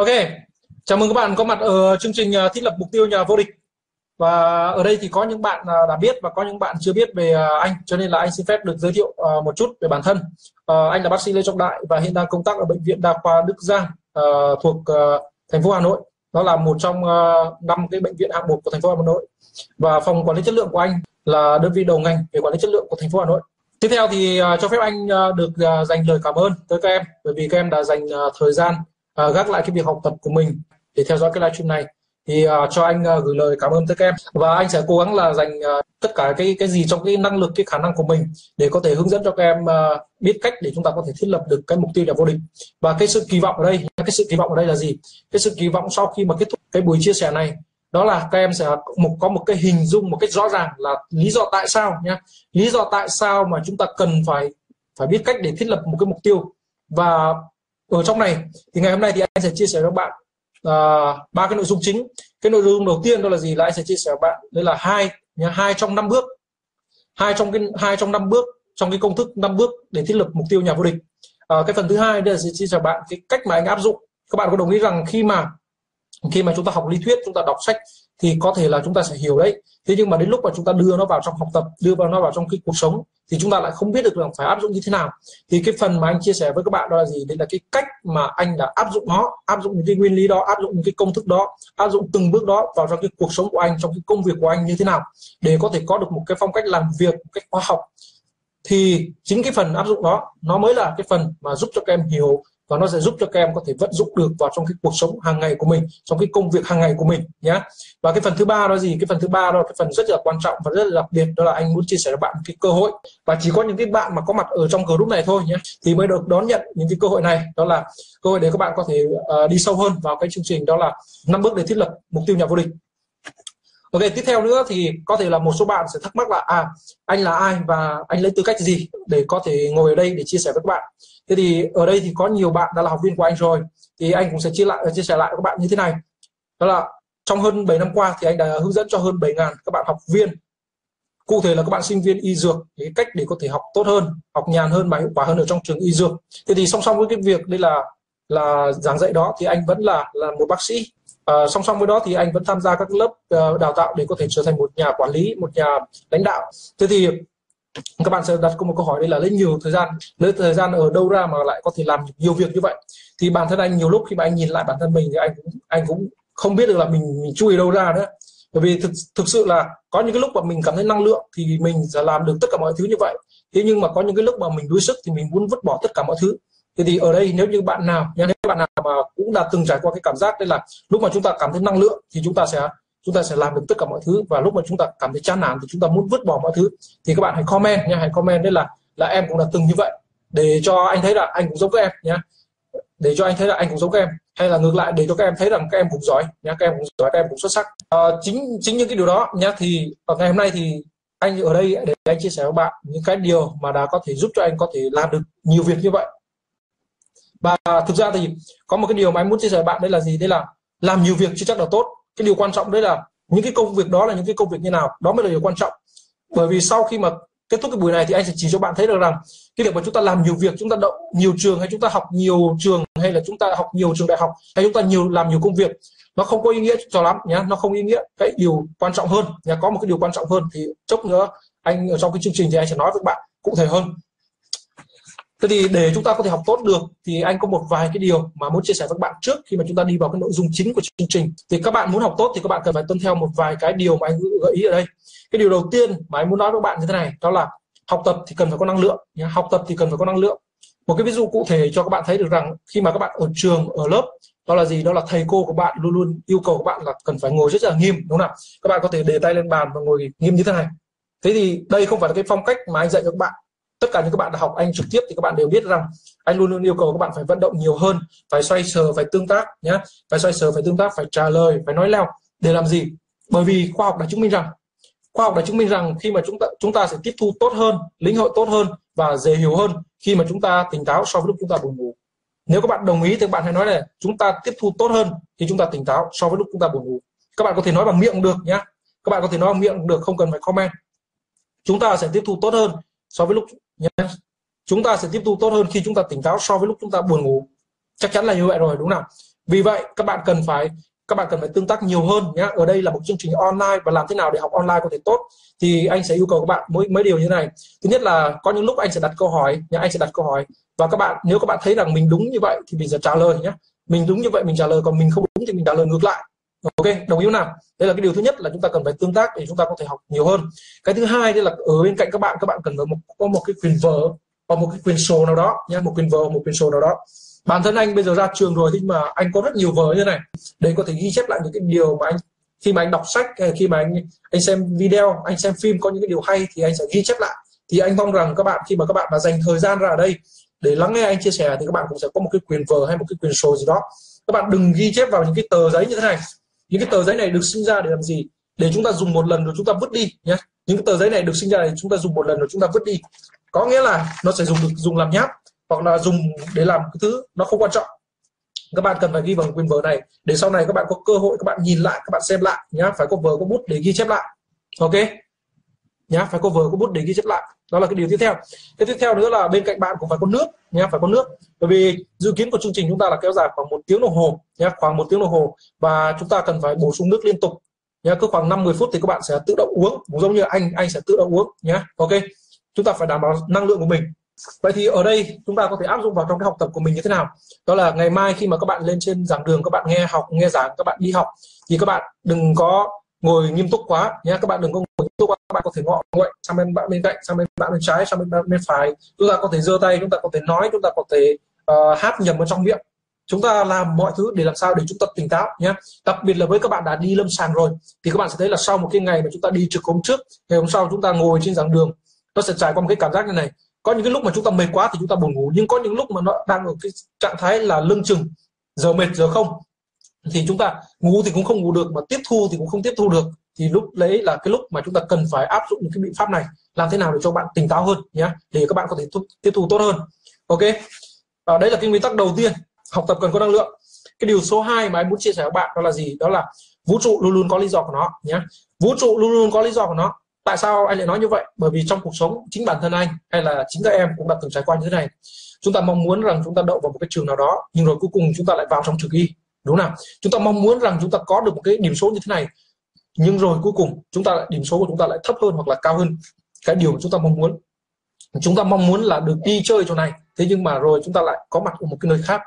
Ok, chào mừng các bạn có mặt ở chương trình ờ, thiết lập mục tiêu nhà vô địch. Và ở đây thì có những bạn ờ, đã biết và có những bạn chưa biết về ờ, anh, cho nên là anh xin phép được giới thiệu một chút về bản thân. Anh là bác sĩ Lê Trọng Đại và hiện đang công tác ở bệnh viện Đa khoa Đức Giang thuộc thành phố Hà Nội. Nó là một trong năm cái bệnh viện hạng một của thành phố Hà Nội. Và phòng quản lý chất lượng của anh là đơn vị đầu ngành về quản lý chất lượng của thành phố Hà Nội. Tiếp theo thì cho phép anh được dành lời cảm ơn tới các em bởi vì các em đã dành thời gian uh, gác lại cái việc học tập của mình để theo dõi cái livestream này. Thì uh, cho anh uh, gửi lời cảm ơn tới các em. Và anh sẽ cố gắng là dành uh, tất cả cái cái gì trong cái năng lực cái khả năng của mình để có thể hướng dẫn cho các em uh, biết cách để chúng ta có thể thiết lập được cái mục tiêu là vô địch. Và cái sự kỳ vọng ở đây cái sự kỳ vọng ở đây là gì? Cái sự kỳ vọng sau khi mà kết thúc cái buổi chia sẻ này đó là các em sẽ một có một cái hình dung một cách rõ ràng là lý do tại sao nhé lý do tại sao mà chúng ta cần phải phải biết cách để thiết lập một cái mục tiêu. Và ở trong này thì ngày hôm nay thì anh sẽ chia sẻ với các bạn à, ba uh, cái nội dung chính. Cái nội dung đầu tiên đó là gì? Là anh sẽ chia sẻ với bạn. Đây là hai hai trong năm bước. Hai trong cái hai trong năm bước trong cái công thức năm bước để thiết lập mục tiêu nhà vô địch. À, cái phần thứ hai đây là sẽ chia sẻ với bạn cái cách mà anh áp dụng. Các bạn có đồng ý rằng khi mà khi mà chúng ta học lý thuyết chúng ta đọc sách thì có thể là chúng ta sẽ hiểu đấy thế nhưng mà đến lúc mà chúng ta đưa nó vào trong học tập, đưa vào, nó vào trong cái cuộc sống, thì chúng ta lại không biết được rằng phải áp dụng như thế nào. Thì cái phần mà anh chia sẻ với các bạn đó là gì? Đấy là cái cách mà anh đã áp dụng nó, áp dụng những cái nguyên lý đó, áp dụng những cái công thức đó, áp dụng từng bước đó vào trong cái cuộc sống của anh, trong cái công việc của anh như thế nào để có thể có được một cái phong cách làm việc, một cách khoa học. Thì chính cái phần áp dụng đó, nó mới là cái phần mà giúp cho các em hiểu và nó sẽ giúp cho các em có thể vận dụng được vào trong cái cuộc sống hàng ngày của mình trong cái công việc hàng ngày của mình nhé và cái phần thứ ba đó gì? Cái phần thứ ba đó là cái phần rất là quan trọng và rất là đặc biệt đó là anh muốn chia sẻ với bạn cái cơ hội. Và chỉ có những cái bạn mà có mặt ở trong group này thôi nhé thì mới được đón nhận những cái cơ hội này. Đó là cơ hội để các bạn có thể uh, đi sâu hơn vào cái chương trình đó là năm bước để thiết lập mục tiêu nhà vô địch. Ok, tiếp theo nữa thì có thể là một số bạn sẽ thắc mắc là à anh là ai và anh lấy tư cách gì để có thể ngồi ở đây để chia sẻ với các bạn. Thế thì ở đây thì có nhiều bạn đã là học viên của anh rồi thì anh cũng sẽ chia lại chia sẻ lại với các bạn như thế này. Đó là trong hơn 7 năm qua thì anh đã hướng dẫn cho hơn 7.000 các bạn học viên cụ thể là các bạn sinh viên y dược cái cách để có thể học tốt hơn học nhàn hơn và hiệu quả hơn ở trong trường y dược thế thì song song với cái việc đây là là giảng dạy đó thì anh vẫn là là một bác sĩ à, song song với đó thì anh vẫn tham gia các lớp uh, đào tạo để có thể trở thành một nhà quản lý một nhà lãnh đạo. Thế thì các bạn sẽ đặt một câu hỏi đây là lấy nhiều thời gian lấy thời gian ở đâu ra mà lại có thể làm nhiều việc như vậy? Thì bản thân anh nhiều lúc khi mà anh nhìn lại bản thân mình thì anh cũng anh cũng không biết được là mình, mình chui đâu ra nữa. Bởi vì thực thực sự là có những cái lúc mà mình cảm thấy năng lượng thì mình sẽ làm được tất cả mọi thứ như vậy. Thế nhưng mà có những cái lúc mà mình đuối sức thì mình muốn vứt bỏ tất cả mọi thứ thế thì ở đây nếu như bạn nào nếu bạn nào mà cũng đã từng trải qua cái cảm giác đây là lúc mà chúng ta cảm thấy năng lượng thì chúng ta sẽ chúng ta sẽ làm được tất cả mọi thứ. Và lúc mà chúng ta cảm thấy chán nản thì chúng ta muốn vứt bỏ mọi thứ. Thì các bạn hãy comment nha hãy comment đây là là em cũng đã từng như vậy. Để cho anh thấy là anh cũng giống các em nhé để cho anh thấy là anh cũng giống các em. Hay là ngược lại để cho các em thấy rằng các em cũng giỏi nhá các em cũng giỏi các em cũng xuất sắc. À, chính chính những cái điều đó nhá thì ở ngày hôm nay thì anh ở đây để anh chia sẻ với bạn những cái điều mà đã có thể giúp cho anh có thể làm được nhiều việc như vậy và thực ra thì có một cái điều mà anh muốn chia sẻ với bạn đây là gì? Đây là làm nhiều việc chưa chắc là tốt. Cái điều quan trọng đấy là những cái công việc đó là những cái công việc như nào? Đó mới là điều quan trọng. Bởi vì sau khi mà kết thúc cái buổi này thì anh sẽ chỉ cho bạn thấy được rằng cái việc mà chúng ta làm nhiều việc, chúng ta đậu nhiều trường hay chúng ta học nhiều trường hay là chúng ta học nhiều trường đại học hay chúng ta nhiều, làm nhiều công việc, nó không có ý nghĩa cho lắm nhé nó không ý nghĩa. Cái điều quan trọng hơn nhé có một cái điều quan trọng hơn thì chốc nữa anh, ở trong cái chương trình thì anh sẽ nói với bạn cụ thể hơn. Thế thì để chúng ta có thể học tốt được thì anh có một vài cái điều mà muốn chia sẻ với các bạn trước khi mà chúng ta đi vào cái nội dung chính của chương trình. Thì các bạn muốn học tốt thì các bạn cần phải tuân theo một vài cái điều mà anh gợi ý ở đây. Cái điều đầu tiên mà anh muốn nói với các bạn như thế này đó là học tập thì cần phải có năng lượng. Học tập thì cần phải có năng lượng. Một cái ví dụ cụ thể cho các bạn thấy được rằng khi mà các bạn ở trường, ở lớp đó là gì? Đó là thầy cô của bạn luôn luôn yêu cầu các bạn là cần phải ngồi rất là nghiêm đúng không nào? Các bạn có thể đề tay lên bàn và ngồi nghiêm như thế này. Thế thì đây không phải là cái phong cách mà anh dạy cho các bạn tất cả những các bạn đã học anh trực tiếp thì các bạn đều biết rằng anh luôn luôn yêu cầu các bạn phải vận động nhiều hơn, phải xoay sờ phải tương tác nhé phải xoay sờ phải tương tác, phải trả lời, phải nói leo. Để làm gì? Bởi vì khoa học đã chứng minh rằng, khoa học đã chứng minh rằng khi mà chúng ta chúng ta sẽ tiếp thu tốt hơn, lĩnh hội tốt hơn và dễ hiểu hơn khi mà chúng ta tỉnh táo so với lúc chúng ta buồn ngủ. Nếu các bạn đồng ý thì các bạn hãy nói là chúng ta tiếp thu tốt hơn khi chúng ta tỉnh táo so với lúc chúng ta buồn ngủ. Các bạn có thể nói bằng miệng được nhé các bạn có thể nói bằng miệng được, không cần phải comment. Chúng ta sẽ tiếp thu tốt hơn so với lúc nhé chúng ta sẽ tiếp thu tốt hơn khi chúng ta tỉnh táo so với lúc chúng ta buồn ngủ. Chắc chắn là như vậy rồi, đúng không vì vậy, các bạn cần phải, các bạn cần phải tương tác nhiều hơn nhé ở đây là một chương trình online và làm thế nào để học online có thể tốt thì anh sẽ yêu cầu các bạn mấy mấy điều như này. Thứ nhất là có những lúc anh sẽ đặt câu hỏi nhé anh sẽ đặt câu hỏi. Và các bạn, nếu các bạn thấy rằng mình đúng như vậy thì mình sẽ trả lời nhé mình đúng như vậy, mình trả lời. Còn mình không đúng thì mình trả lời ngược lại ok, đồng ý không nào? Đây là cái điều thứ nhất là chúng ta cần phải tương tác để chúng ta có thể học nhiều hơn. Cái thứ hai đây là ở bên cạnh các bạn các bạn cần có một có một cái quyền vở có một cái quyền sổ nào đó nhé một quyền vở một quyền sổ nào đó. Bản thân anh bây giờ ra trường rồi nhưng mà anh có rất nhiều vở như này. Để có thể ghi chép lại những cái điều mà anh, khi mà anh đọc sách hay khi mà anh anh xem video, anh xem phim có những cái điều hay thì anh sẽ ghi chép lại. Thì anh mong rằng các bạn, khi mà các bạn đã dành thời gian ra ở đây để lắng nghe anh chia sẻ thì các bạn cũng sẽ có một cái quyền vở hay một cái quyền sổ gì đó. Các bạn đừng ghi chép vào những cái tờ giấy như thế này những cái tờ giấy này được sinh ra để làm gì? Để chúng ta dùng một lần rồi chúng ta vứt đi nhé những cái tờ giấy này được sinh ra để chúng ta dùng một lần rồi chúng ta vứt đi. Có nghĩa là nó sẽ dùng được, dùng làm nháp, hoặc là dùng để làm cái thứ nó không quan trọng. Các bạn cần phải ghi vào quyền vở này, để sau này các bạn có cơ hội các bạn nhìn lại, các bạn xem lại, nhá. Phải có vở, có bút để ghi chép lại. Ok? Nhá, phải có vở có bút để ghi chép lại. Đó là cái điều tiếp theo. Cái tiếp theo nữa là bên cạnh bạn cũng phải có nước nhá, phải có nước. Bởi vì dự kiến của chương trình chúng ta là kéo dài khoảng một tiếng đồng hồ nhá, khoảng một tiếng đồng hồ. Và chúng ta cần phải bổ sung nước liên tục nhá, cứ khoảng 50 phút thì các bạn sẽ tự động uống. Cũng giống như anh anh sẽ tự động uống nhá. Ok, chúng ta phải đảm bảo năng lượng của mình. Vậy thì ở đây chúng ta có thể áp dụng vào trong cái học tập của mình như thế nào? Đó là ngày mai khi mà các bạn lên trên giảng đường, các bạn nghe học, nghe giảng, các bạn đi học, thì các bạn đừng có ngồi nghiêm túc quá nhé các bạn đừng có ngồi nghiêm túc quá các bạn có thể ngọ nguậy sang bên bạn bên cạnh sang bên bạn bên trái sang bên bạn bên phải. Chúng ta có thể giơ tay chúng ta có thể nói chúng ta có thể uh, hát nhầm vào trong miệng. Chúng ta làm mọi thứ để làm sao để chúng ta tỉnh táo nhé đặc biệt là với các bạn đã đi lâm sàng rồi thì các bạn sẽ thấy là sau một cái ngày mà chúng ta đi trực hôm trước ngày hôm sau chúng ta ngồi trên giảng đường nó sẽ trải qua một cái cảm giác như này. Có những cái lúc mà chúng ta mệt quá thì chúng ta buồn ngủ nhưng có những lúc mà nó đang ở cái trạng thái là lưng chừng giờ mệt giờ không thì chúng ta ngủ thì cũng không ngủ được mà tiếp thu thì cũng không tiếp thu được. Thì lúc đấy là cái lúc mà chúng ta cần phải áp dụng cái biện pháp này. Làm thế nào để cho bạn tỉnh táo hơn nhé để các bạn có thể tiếp thu tốt hơn. Ok? À, đấy là cái nguyên tắc đầu tiên. Học tập cần có năng lượng. Cái điều số 2 mà anh muốn chia sẻ với bạn đó là gì? Đó là vũ trụ luôn luôn có lý do của nó nhé vũ trụ luôn luôn có lý do của nó. Tại sao anh lại nói như vậy? Bởi vì trong cuộc sống chính bản thân anh hay là chính các em cũng đã từng trải qua như thế này. Chúng ta mong muốn rằng chúng ta đậu vào một cái trường nào đó nhưng rồi cuối cùng chúng ta lại vào trong trường y đúng nào chúng ta mong muốn rằng chúng ta có được một cái điểm số như thế này nhưng rồi cuối cùng chúng ta lại điểm số của chúng ta lại thấp hơn hoặc là cao hơn cái điều mà chúng ta mong muốn chúng ta mong muốn là được đi chơi chỗ này thế nhưng mà rồi chúng ta lại có mặt ở một cái nơi khác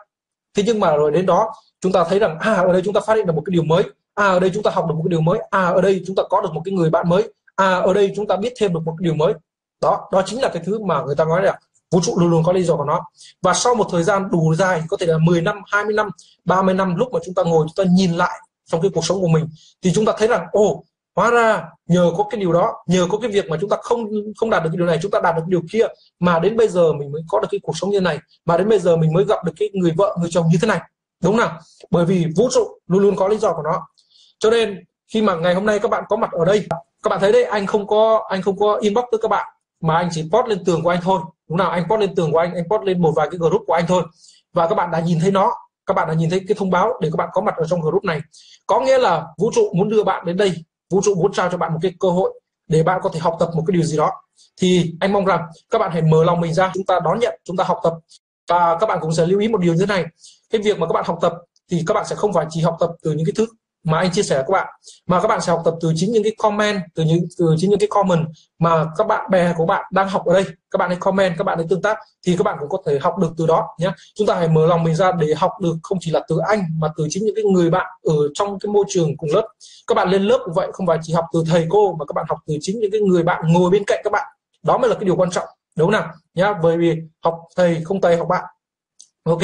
thế nhưng mà rồi đến đó chúng ta thấy rằng à ở đây chúng ta phát hiện được một cái điều mới à ở đây chúng ta học được một cái điều mới à ở đây chúng ta có được một cái người bạn mới à ở đây chúng ta biết thêm được một cái điều mới đó đó chính là cái thứ mà người ta nói là vũ trụ luôn luôn có lý do của nó. Và sau một thời gian đủ dài, có thể là 10 năm 20 năm 30 năm, lúc mà chúng ta ngồi, chúng ta nhìn lại trong cái cuộc sống của mình, thì chúng ta thấy rằng, ồ, hóa ra nhờ có cái điều đó, nhờ có cái việc mà chúng ta không không đạt được cái điều này, chúng ta đạt được điều kia, mà đến bây giờ mình mới có được cái cuộc sống như này, mà đến bây giờ mình mới gặp được cái người vợ, người chồng như thế này. Đúng nào? Bởi vì vũ trụ luôn luôn có lý do của nó. Cho nên, khi mà ngày hôm nay các bạn có mặt ở đây, các bạn thấy đấy, anh không có, anh không có inbox tới các bạn, mà anh chỉ post lên tường của anh thôi lúc nào anh post lên tường của anh anh post lên một vài cái group của anh thôi. Và các bạn đã nhìn thấy nó, các bạn đã nhìn thấy cái thông báo để các bạn có mặt ở trong group này. Có nghĩa là vũ trụ muốn đưa bạn đến đây, vũ trụ muốn trao cho bạn một cái cơ hội để bạn có thể học tập một cái điều gì đó. Thì anh mong rằng các bạn hãy mở lòng mình ra, chúng ta đón nhận, chúng ta học tập. Và các bạn cũng sẽ lưu ý một điều như thế này, cái việc mà các bạn học tập thì các bạn sẽ không phải chỉ học tập từ những cái thứ mà anh chia sẻ với các bạn. Mà các bạn sẽ học tập từ chính những cái comment, từ những, từ chính những cái comment mà các bạn, bè của bạn đang học ở đây. Các bạn hãy comment, các bạn hãy tương tác, thì các bạn cũng có thể học được từ đó nhé chúng ta hãy mở lòng mình ra để học được không chỉ là từ anh, mà từ chính những cái người bạn ở trong cái môi trường cùng lớp. Các bạn lên lớp cũng vậy, không phải chỉ học từ thầy cô, mà các bạn học từ chính những cái người bạn ngồi bên cạnh các bạn. Đó mới là cái điều quan trọng, đúng không nào? Nhá, bởi vì học thầy không thầy học bạn ok,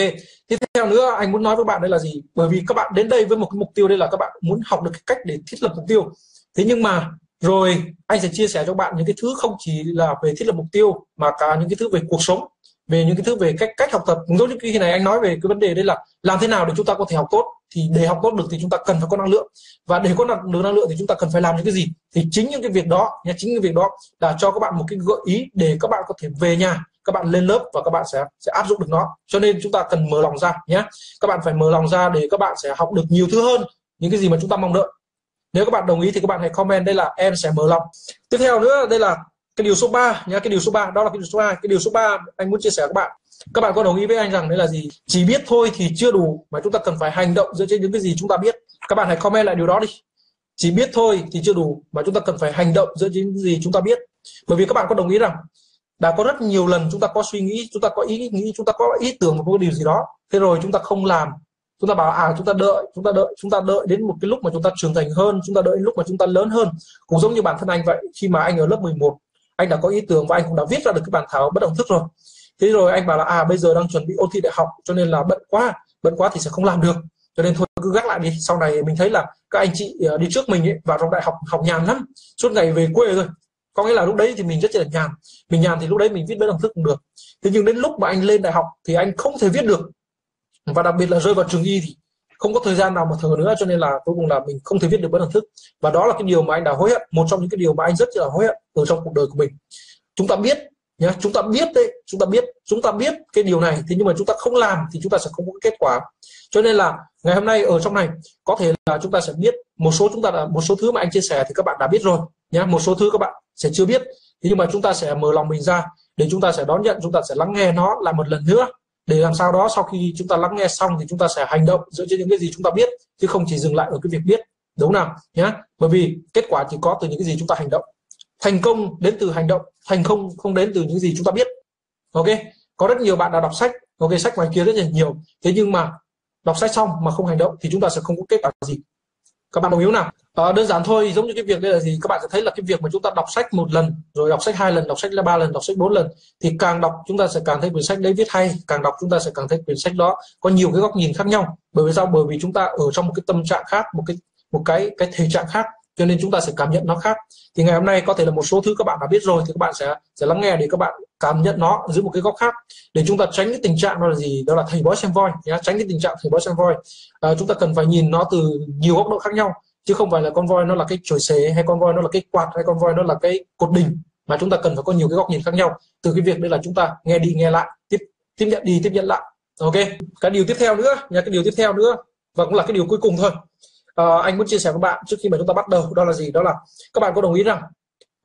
tiếp theo nữa, anh muốn nói với bạn đây là gì? Bởi vì các bạn đến đây với một cái mục tiêu đây là các bạn muốn học được cái cách để thiết lập mục tiêu. Thế nhưng mà, rồi, anh sẽ chia sẻ cho bạn những cái thứ không chỉ là về thiết lập mục tiêu, mà cả những cái thứ về cuộc sống, về những cái thứ về cách cách học tập. Cũng giống như khi này anh nói về cái vấn đề đây là làm thế nào để chúng ta có thể học tốt, thì để học tốt được thì chúng ta cần phải có năng lượng. Và để có được năng lượng thì chúng ta cần phải làm những cái gì? Thì chính những cái việc đó nha chính những việc đó là cho các bạn một cái gợi ý để các bạn có thể về nhà các bạn lên lớp và các bạn sẽ sẽ áp dụng được nó. Cho nên chúng ta cần mở lòng ra, nhé. Các bạn phải mở lòng ra để các bạn sẽ học được nhiều thứ hơn, những cái gì mà chúng ta mong đợi. Nếu các bạn đồng ý thì các bạn hãy comment đây là em sẽ mở lòng. Tiếp theo nữa, đây là cái điều số 3 nhé cái điều số 3 đó là cái điều số 2 cái điều số 3 anh muốn chia sẻ với các bạn. Các bạn có đồng ý với anh rằng đấy là gì? Chỉ biết thôi thì chưa đủ, mà chúng ta cần phải hành động dựa trên những cái gì chúng ta biết. Các bạn hãy comment lại điều đó đi. Chỉ biết thôi thì chưa đủ, mà chúng ta cần phải hành động dựa trên những gì chúng ta biết. Bởi vì các bạn có đồng ý rằng đã có rất nhiều lần chúng ta có suy nghĩ chúng ta có ý nghĩ chúng ta có ý tưởng một cái điều gì đó thế rồi chúng ta không làm chúng ta bảo à chúng ta đợi chúng ta đợi chúng ta đợi đến một cái lúc mà chúng ta trưởng thành hơn chúng ta đợi đến lúc mà chúng ta lớn hơn cũng giống như bản thân anh vậy khi mà anh ở lớp 11 anh đã có ý tưởng và anh cũng đã viết ra được cái bản thảo bất động thức rồi thế rồi anh bảo là à bây giờ đang chuẩn bị ôn thi đại học cho nên là bận quá bận quá thì sẽ không làm được cho nên thôi cứ gác lại đi sau này mình thấy là các anh chị đi trước mình ấy, vào trong đại học học nhàn lắm suốt ngày về quê rồi có nghĩa là lúc đấy thì mình rất là nhàn. Mình nhàn thì lúc đấy mình viết bất đồng thức cũng được. Thế nhưng đến lúc mà anh lên đại học thì anh không thể viết được. Và đặc biệt là rơi vào trường y thì không có thời gian nào mà thở nữa, cho nên là cuối cùng là mình không thể viết được bất đẳng thức. Và đó là cái điều mà anh đã hối hận, một trong những cái điều mà anh rất là hối hận ở trong cuộc đời của mình. Chúng ta biết nhá, chúng ta biết đấy, chúng ta biết, chúng ta biết cái điều này, thế nhưng mà chúng ta không làm thì chúng ta sẽ không có kết quả cho nên là ngày hôm nay ở trong này có thể là chúng ta sẽ biết một số chúng ta là một số thứ mà anh chia sẻ thì các bạn đã biết rồi nhé một số thứ các bạn sẽ chưa biết thế nhưng mà chúng ta sẽ mở lòng mình ra để chúng ta sẽ đón nhận chúng ta sẽ lắng nghe nó lại một lần nữa để làm sao đó sau khi chúng ta lắng nghe xong thì chúng ta sẽ hành động dựa trên những cái gì chúng ta biết chứ không chỉ dừng lại ở cái việc biết đúng nào nhé bởi vì kết quả chỉ có từ những cái gì chúng ta hành động thành công đến từ hành động thành công không đến từ những gì chúng ta biết ok có rất nhiều bạn đã đọc sách ok sách ngoài kia rất là nhiều thế nhưng mà đọc sách xong mà không hành động thì chúng ta sẽ không có kết quả gì. Các bạn đồng ý nào? À, đơn giản thôi giống như cái việc đây là gì? Các bạn sẽ thấy là cái việc mà chúng ta đọc sách một lần rồi đọc sách hai lần đọc sách là ba lần đọc sách bốn lần thì càng đọc chúng ta sẽ càng thấy quyển sách đấy viết hay càng đọc chúng ta sẽ càng thấy quyển sách đó có nhiều cái góc nhìn khác nhau. Bởi vì sao? Bởi vì chúng ta ở trong một cái tâm trạng khác một cái một cái cái thể trạng khác cho nên chúng ta sẽ cảm nhận nó khác. Thì ngày hôm nay có thể là một số thứ các bạn đã biết rồi thì các bạn sẽ sẽ lắng nghe để các bạn cảm nhận nó dưới một cái góc khác. Để chúng ta tránh cái tình trạng đó là gì? Đó là thầy bói xem voi nhá tránh cái tình trạng thầy bói xem voi. À, chúng ta cần phải nhìn nó từ nhiều góc độ khác nhau chứ không phải là con voi nó là cái chổi xế hay con voi nó là cái quạt hay con voi nó là cái cột đình mà chúng ta cần phải có nhiều cái góc nhìn khác nhau. Từ cái việc đây là chúng ta nghe đi nghe lại tiếp tiếp nhận đi tiếp nhận lại. Ok? Cái điều tiếp theo nữa nha cái điều tiếp theo nữa và cũng là cái điều cuối cùng thôi uh, anh muốn chia sẻ với bạn trước khi mà chúng ta bắt đầu đó là gì? Đó là các bạn có đồng ý rằng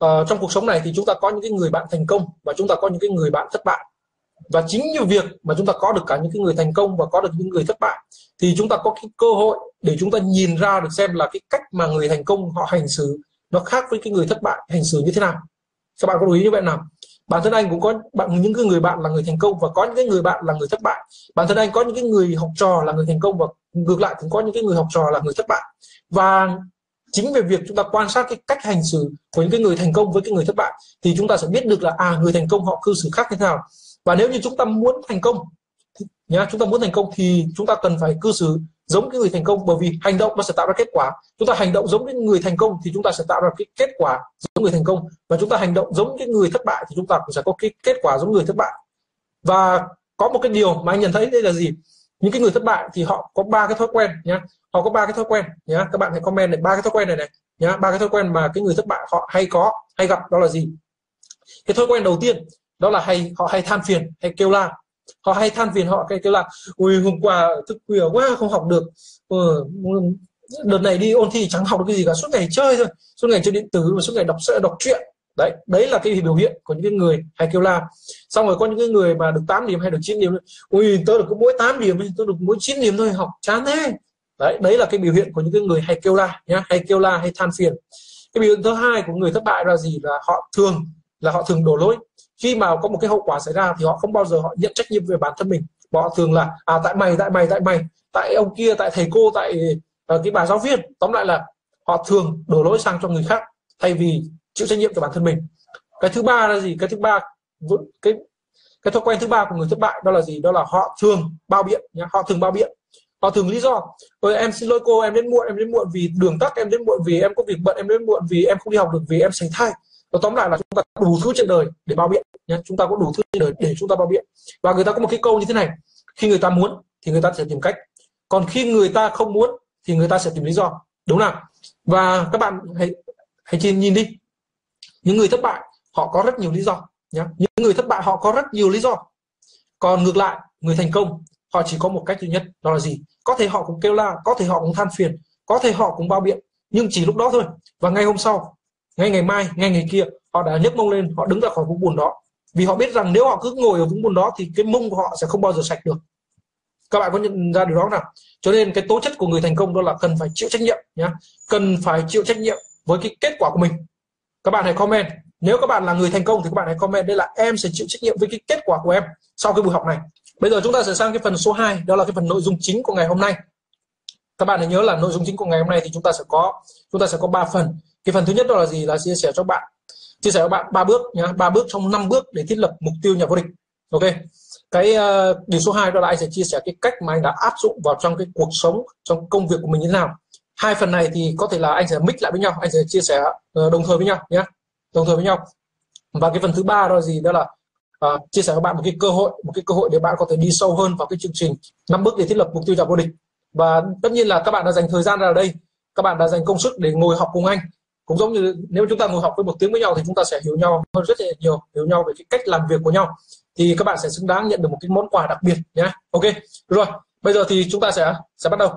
uh, trong cuộc sống này thì chúng ta có những cái người bạn thành công và chúng ta có những cái người bạn thất bại. Và chính như việc mà chúng ta có được cả những cái người thành công và có được những người thất bại thì chúng ta có cái cơ hội để chúng ta nhìn ra được xem là cái cách mà người thành công họ hành xử nó khác với cái người thất bại hành xử như thế nào. Các bạn có đồng ý như vậy nào? Bản thân anh cũng có bạn, những cái người bạn là người thành công và có những cái người bạn là người thất bại. Bản thân anh có những cái người học trò là người thành công và ngược lại cũng có những cái người học trò là người thất bại. Và chính về việc chúng ta quan sát cái cách hành xử của những cái người thành công với cái người thất bại thì chúng ta sẽ biết được là à người thành công họ cư xử khác thế nào. Và nếu như chúng ta muốn thành công nhá, chúng ta muốn thành công thì chúng ta cần phải cư xử giống cái người thành công, bởi vì hành động nó sẽ tạo ra kết quả. Chúng ta hành động giống cái người thành công thì chúng ta sẽ tạo ra cái kết quả giống người thành công. Và chúng ta hành động giống cái người thất bại thì chúng ta cũng sẽ có cái kết quả giống người thất bại. Và có một cái điều mà anh nhận thấy đây là gì? Những cái người thất bại thì họ có ba cái thói quen nhá. Họ có ba cái thói quen nhá. Các bạn hãy comment này, ba cái thói quen này này nhá. Ba cái thói quen mà cái người thất bại họ hay có, hay gặp đó là gì? Cái thói quen đầu tiên đó là hay, họ hay than phiền, hay kêu la họ hay than phiền họ cái kêu là ui hôm qua thức khuya quá không học được. Ừ, đợt này đi ôn thi chẳng học được cái gì cả suốt ngày chơi thôi suốt ngày chơi điện tử và suốt ngày đọc đọc truyện. Đấy đấy là cái biểu hiện của những cái người hay kêu la. Xong rồi có những cái người mà được 8 điểm hay được 9 điểm ui tôi được có mỗi 8 điểm tôi được mỗi 9 điểm thôi học chán thế. Đấy đấy là cái biểu hiện của những cái người hay kêu la nhá hay kêu la hay than phiền. Cái biểu hiện thứ hai của người thất bại là gì là họ thường là họ thường đổ lỗi. Khi mà có một cái hậu quả xảy ra thì họ không bao giờ họ nhận trách nhiệm về bản thân mình. Họ thường là à tại mày tại mày tại mày tại ông kia tại thầy cô tại uh, cái bà giáo viên. Tóm lại là họ thường đổ lỗi sang cho người khác thay vì chịu trách nhiệm cho bản thân mình. Cái thứ ba là gì? Cái thứ ba cái cái thói quen thứ ba của người thất bại đó là gì? Đó là họ thường bao biện nhá họ thường bao biện. Họ thường lý do ơi em xin lỗi cô em đến muộn em đến muộn vì đường tắc em đến muộn vì em có việc bận em đến muộn vì em không đi học được vì em sành thai và tóm lại là chúng ta có đủ thứ trên đời để bao biện nhé. Chúng ta có đủ thứ trên đời để chúng ta bao biện. Và người ta có một cái câu như thế này, khi người ta muốn thì người ta sẽ tìm cách. Còn khi người ta không muốn thì người ta sẽ tìm lý do. Đúng nào? Và các bạn hãy hãy nhìn nhìn đi. Những người thất bại, họ có rất nhiều lý do nhé. Những người thất bại, họ có rất nhiều lý do. Còn ngược lại, người thành công, họ chỉ có một cách duy nhất, đó là gì? Có thể họ cũng kêu la, có thể họ cũng than phiền, có thể họ cũng bao biện, nhưng chỉ lúc đó thôi. Và ngay hôm sau ngay ngày mai, ngay ngày kia, họ đã nhấc mông lên, họ đứng ra khỏi vũng bùn đó. Vì họ biết rằng nếu họ cứ ngồi ở vũng bùn đó thì cái mông của họ sẽ không bao giờ sạch được. Các bạn có nhận ra điều đó nào? Cho nên cái tố chất của người thành công đó là cần phải chịu trách nhiệm nhé cần phải chịu trách nhiệm với cái kết quả của mình. Các bạn hãy comment. Nếu các bạn là người thành công thì các bạn hãy comment đây là em sẽ chịu trách nhiệm với cái kết quả của em sau cái buổi học này. Bây giờ chúng ta sẽ sang cái phần số 2 đó là cái phần nội dung chính của ngày hôm nay. Các bạn hãy nhớ là nội dung chính của ngày hôm nay thì chúng ta sẽ có, chúng ta sẽ có 3 phần cái phần thứ nhất đó là gì? Là chia sẻ cho bạn. Chia sẻ cho bạn ba bước nhá. Ba bước trong năm bước để thiết lập mục tiêu nhà vô địch. Ok. Cái uh, điều số 2 đó là anh sẽ chia sẻ cái cách mà anh đã áp dụng vào trong cái cuộc sống trong công việc của mình như thế nào. Hai phần này thì có thể là anh sẽ mix lại với nhau. Anh sẽ chia sẻ uh, đồng thời với nhau nhé đồng thời với nhau. Và cái phần thứ ba đó là gì? Đó là uh, chia sẻ với bạn một cái cơ hội một cái cơ hội để bạn có thể đi sâu hơn vào cái chương trình năm bước để thiết lập mục tiêu nhà vô địch. Và tất nhiên là các bạn đã dành thời gian ra đây. Các bạn đã dành công sức để ngồi học cùng anh cũng giống như nếu chúng ta ngồi học với một tiếng với nhau thì chúng ta sẽ hiểu nhau hơn rất là nhiều hiểu nhau về cái cách làm việc của nhau. Thì các bạn sẽ xứng đáng nhận được một cái món quà đặc biệt nhé. Ok rồi bây giờ thì chúng ta sẽ sẽ bắt đầu.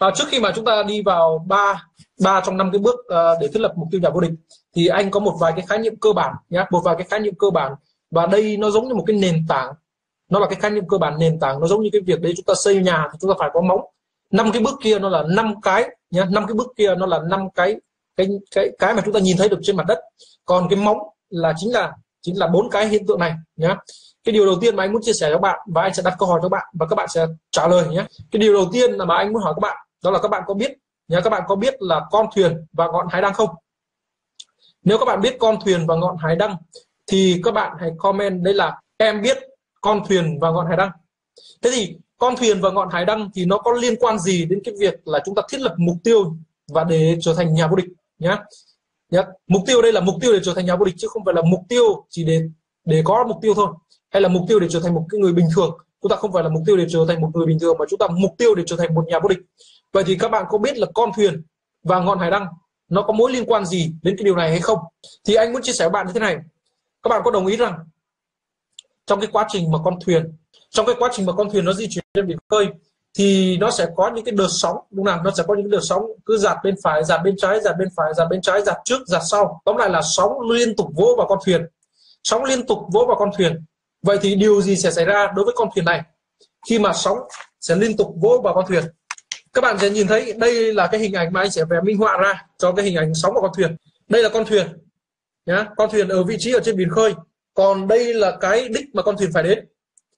Và trước khi mà chúng ta đi vào ba ba trong năm cái bước uh, để thiết lập mục tiêu nhà vô địch thì anh có một vài cái khái niệm cơ bản nhé một vài cái khái niệm cơ bản. Và đây nó giống như một cái nền tảng. Nó là cái khái niệm cơ bản nền tảng. Nó giống như cái việc đấy chúng ta xây nhà thì chúng ta phải có móng. Năm cái bước kia nó là năm cái nhé năm cái bước kia nó là năm cái cái cái cái mà chúng ta nhìn thấy được trên mặt đất. Còn cái móng là chính là chính là bốn cái hiện tượng này nhé cái điều đầu tiên mà anh muốn chia sẻ cho bạn và anh sẽ đặt câu hỏi cho bạn và các bạn sẽ trả lời nhé cái điều đầu tiên là mà anh muốn hỏi các bạn, đó là các bạn có biết nhé các bạn có biết là con thuyền và ngọn hải đăng không? Nếu các bạn biết con thuyền và ngọn hải đăng thì các bạn hãy comment đây là em biết con thuyền và ngọn hải đăng. Thế thì con thuyền và ngọn hải đăng thì nó có liên quan gì đến cái việc là chúng ta thiết lập mục tiêu và để trở thành nhà vô địch? Nhá. Nhá. Mục tiêu đây là mục tiêu để trở thành nhà vô địch chứ không phải là mục tiêu chỉ để để có mục tiêu thôi. Hay là mục tiêu để trở thành một cái người bình thường. Chúng ta không phải là mục tiêu để trở thành một người bình thường mà chúng ta mục tiêu để trở thành một nhà vô địch. Vậy thì các bạn có biết là con thuyền và ngọn hải đăng nó có mối liên quan gì đến cái điều này hay không? Thì anh muốn chia sẻ với bạn như thế này. Các bạn có đồng ý rằng trong cái quá trình mà con thuyền, trong cái quá trình mà con thuyền nó di chuyển trên biển khơi thì nó sẽ có những cái đợt sóng, đúng không nó sẽ có những đợt sóng cứ giạt bên phải, giạt bên trái, giạt bên phải, giạt bên trái, giạt trước, giạt sau. Tóm lại là sóng liên tục vỗ vào con thuyền. Sóng liên tục vỗ vào con thuyền. Vậy thì điều gì sẽ xảy ra đối với con thuyền này? Khi mà sóng sẽ liên tục vỗ vào con thuyền. Các bạn sẽ nhìn thấy đây là cái hình ảnh mà anh sẽ vẽ minh họa ra cho cái hình ảnh sóng vào con thuyền. Đây là con thuyền, nhá. Con thuyền ở vị trí ở trên biển khơi. Còn đây là cái đích mà con thuyền phải đến